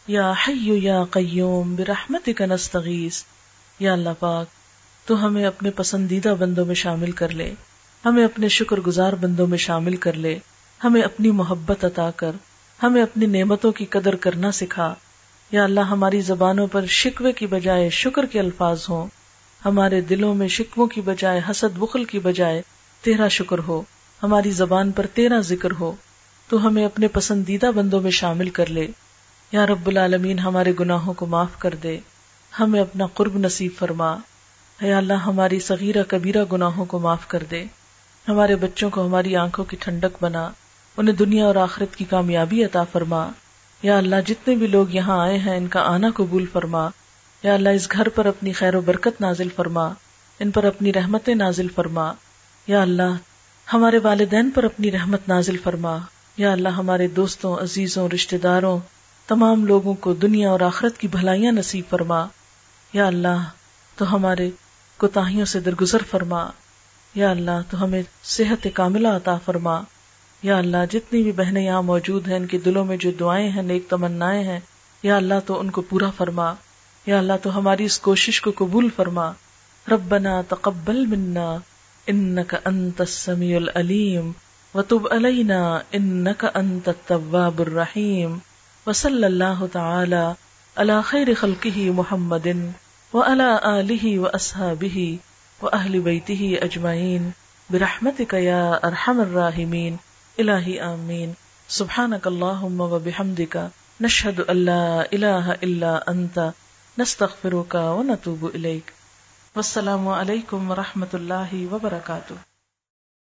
یا حی یا قیوم برحمتک نستغیث یا اللہ پاک، تو ہمیں اپنے پسندیدہ بندوں میں شامل کر لے، ہمیں اپنے شکر گزار بندوں میں شامل کر لے، ہمیں اپنی محبت عطا کر، ہمیں اپنی نعمتوں کی قدر کرنا سکھا۔ یا اللہ ہماری زبانوں پر شکوے کی بجائے شکر کے الفاظ ہوں۔ ہمارے دلوں میں شکووں کی بجائے، حسد بخل کی بجائے تیرا شکر ہو۔ ہماری زبان پر تیرا ذکر ہو۔ تو ہمیں اپنے پسندیدہ بندوں میں شامل کر لے۔ یا رب العالمین، ہمارے گناہوں کو معاف کر دے۔ ہمیں اپنا قرب نصیب فرما۔ یا اللہ، ہماری صغیرہ کبیرہ گناہوں کو معاف کر دے۔ ہمارے بچوں کو ہماری آنکھوں کی ٹھنڈک بنا۔ انہیں دنیا اور آخرت کی کامیابی عطا فرما۔ یا اللہ، جتنے بھی لوگ یہاں آئے ہیں، ان کا آنا قبول فرما۔ یا اللہ اس گھر پر اپنی خیر و برکت نازل فرما، ان پر اپنی رحمت نازل فرما۔ یا اللہ، ہمارے والدین پر اپنی رحمت نازل فرما۔ یا اللہ، ہمارے دوستوں، عزیزوں رشتے داروں، تمام لوگوں کو دنیا اور آخرت کی بھلائیاں نصیب فرما۔ یا اللہ، تو ہمارے کوتاہیوں سے درگزر فرما۔ یا اللہ، تو ہمیں صحت کاملہ عطا فرما۔ یا اللہ، جتنی بھی بہنیں یہاں موجود ہیں، ان کے دلوں میں جو دعائیں ہیں، نیک تمنائیں ہیں، یا اللہ، تو ان کو پورا فرما۔ یا اللہ تو ہماری اس کوشش کو قبول فرما۔ ربنا تقبل منا انك انت السميع العليم وتب علينا انك انت التواب الرحيم وصلى الله تعالى على خير خلقه محمد وعلى اله واصحابه واهل بيته اجمعين برحمتك يا ارحم الراحمين الہی آمین۔ سبحانک اللہم و بحمدک۔ نشہد ان لا الہ الا انت۔ نستغفرك ونتوب إليك والسلام علیکم ورحمۃ اللہ وبرکاتہ.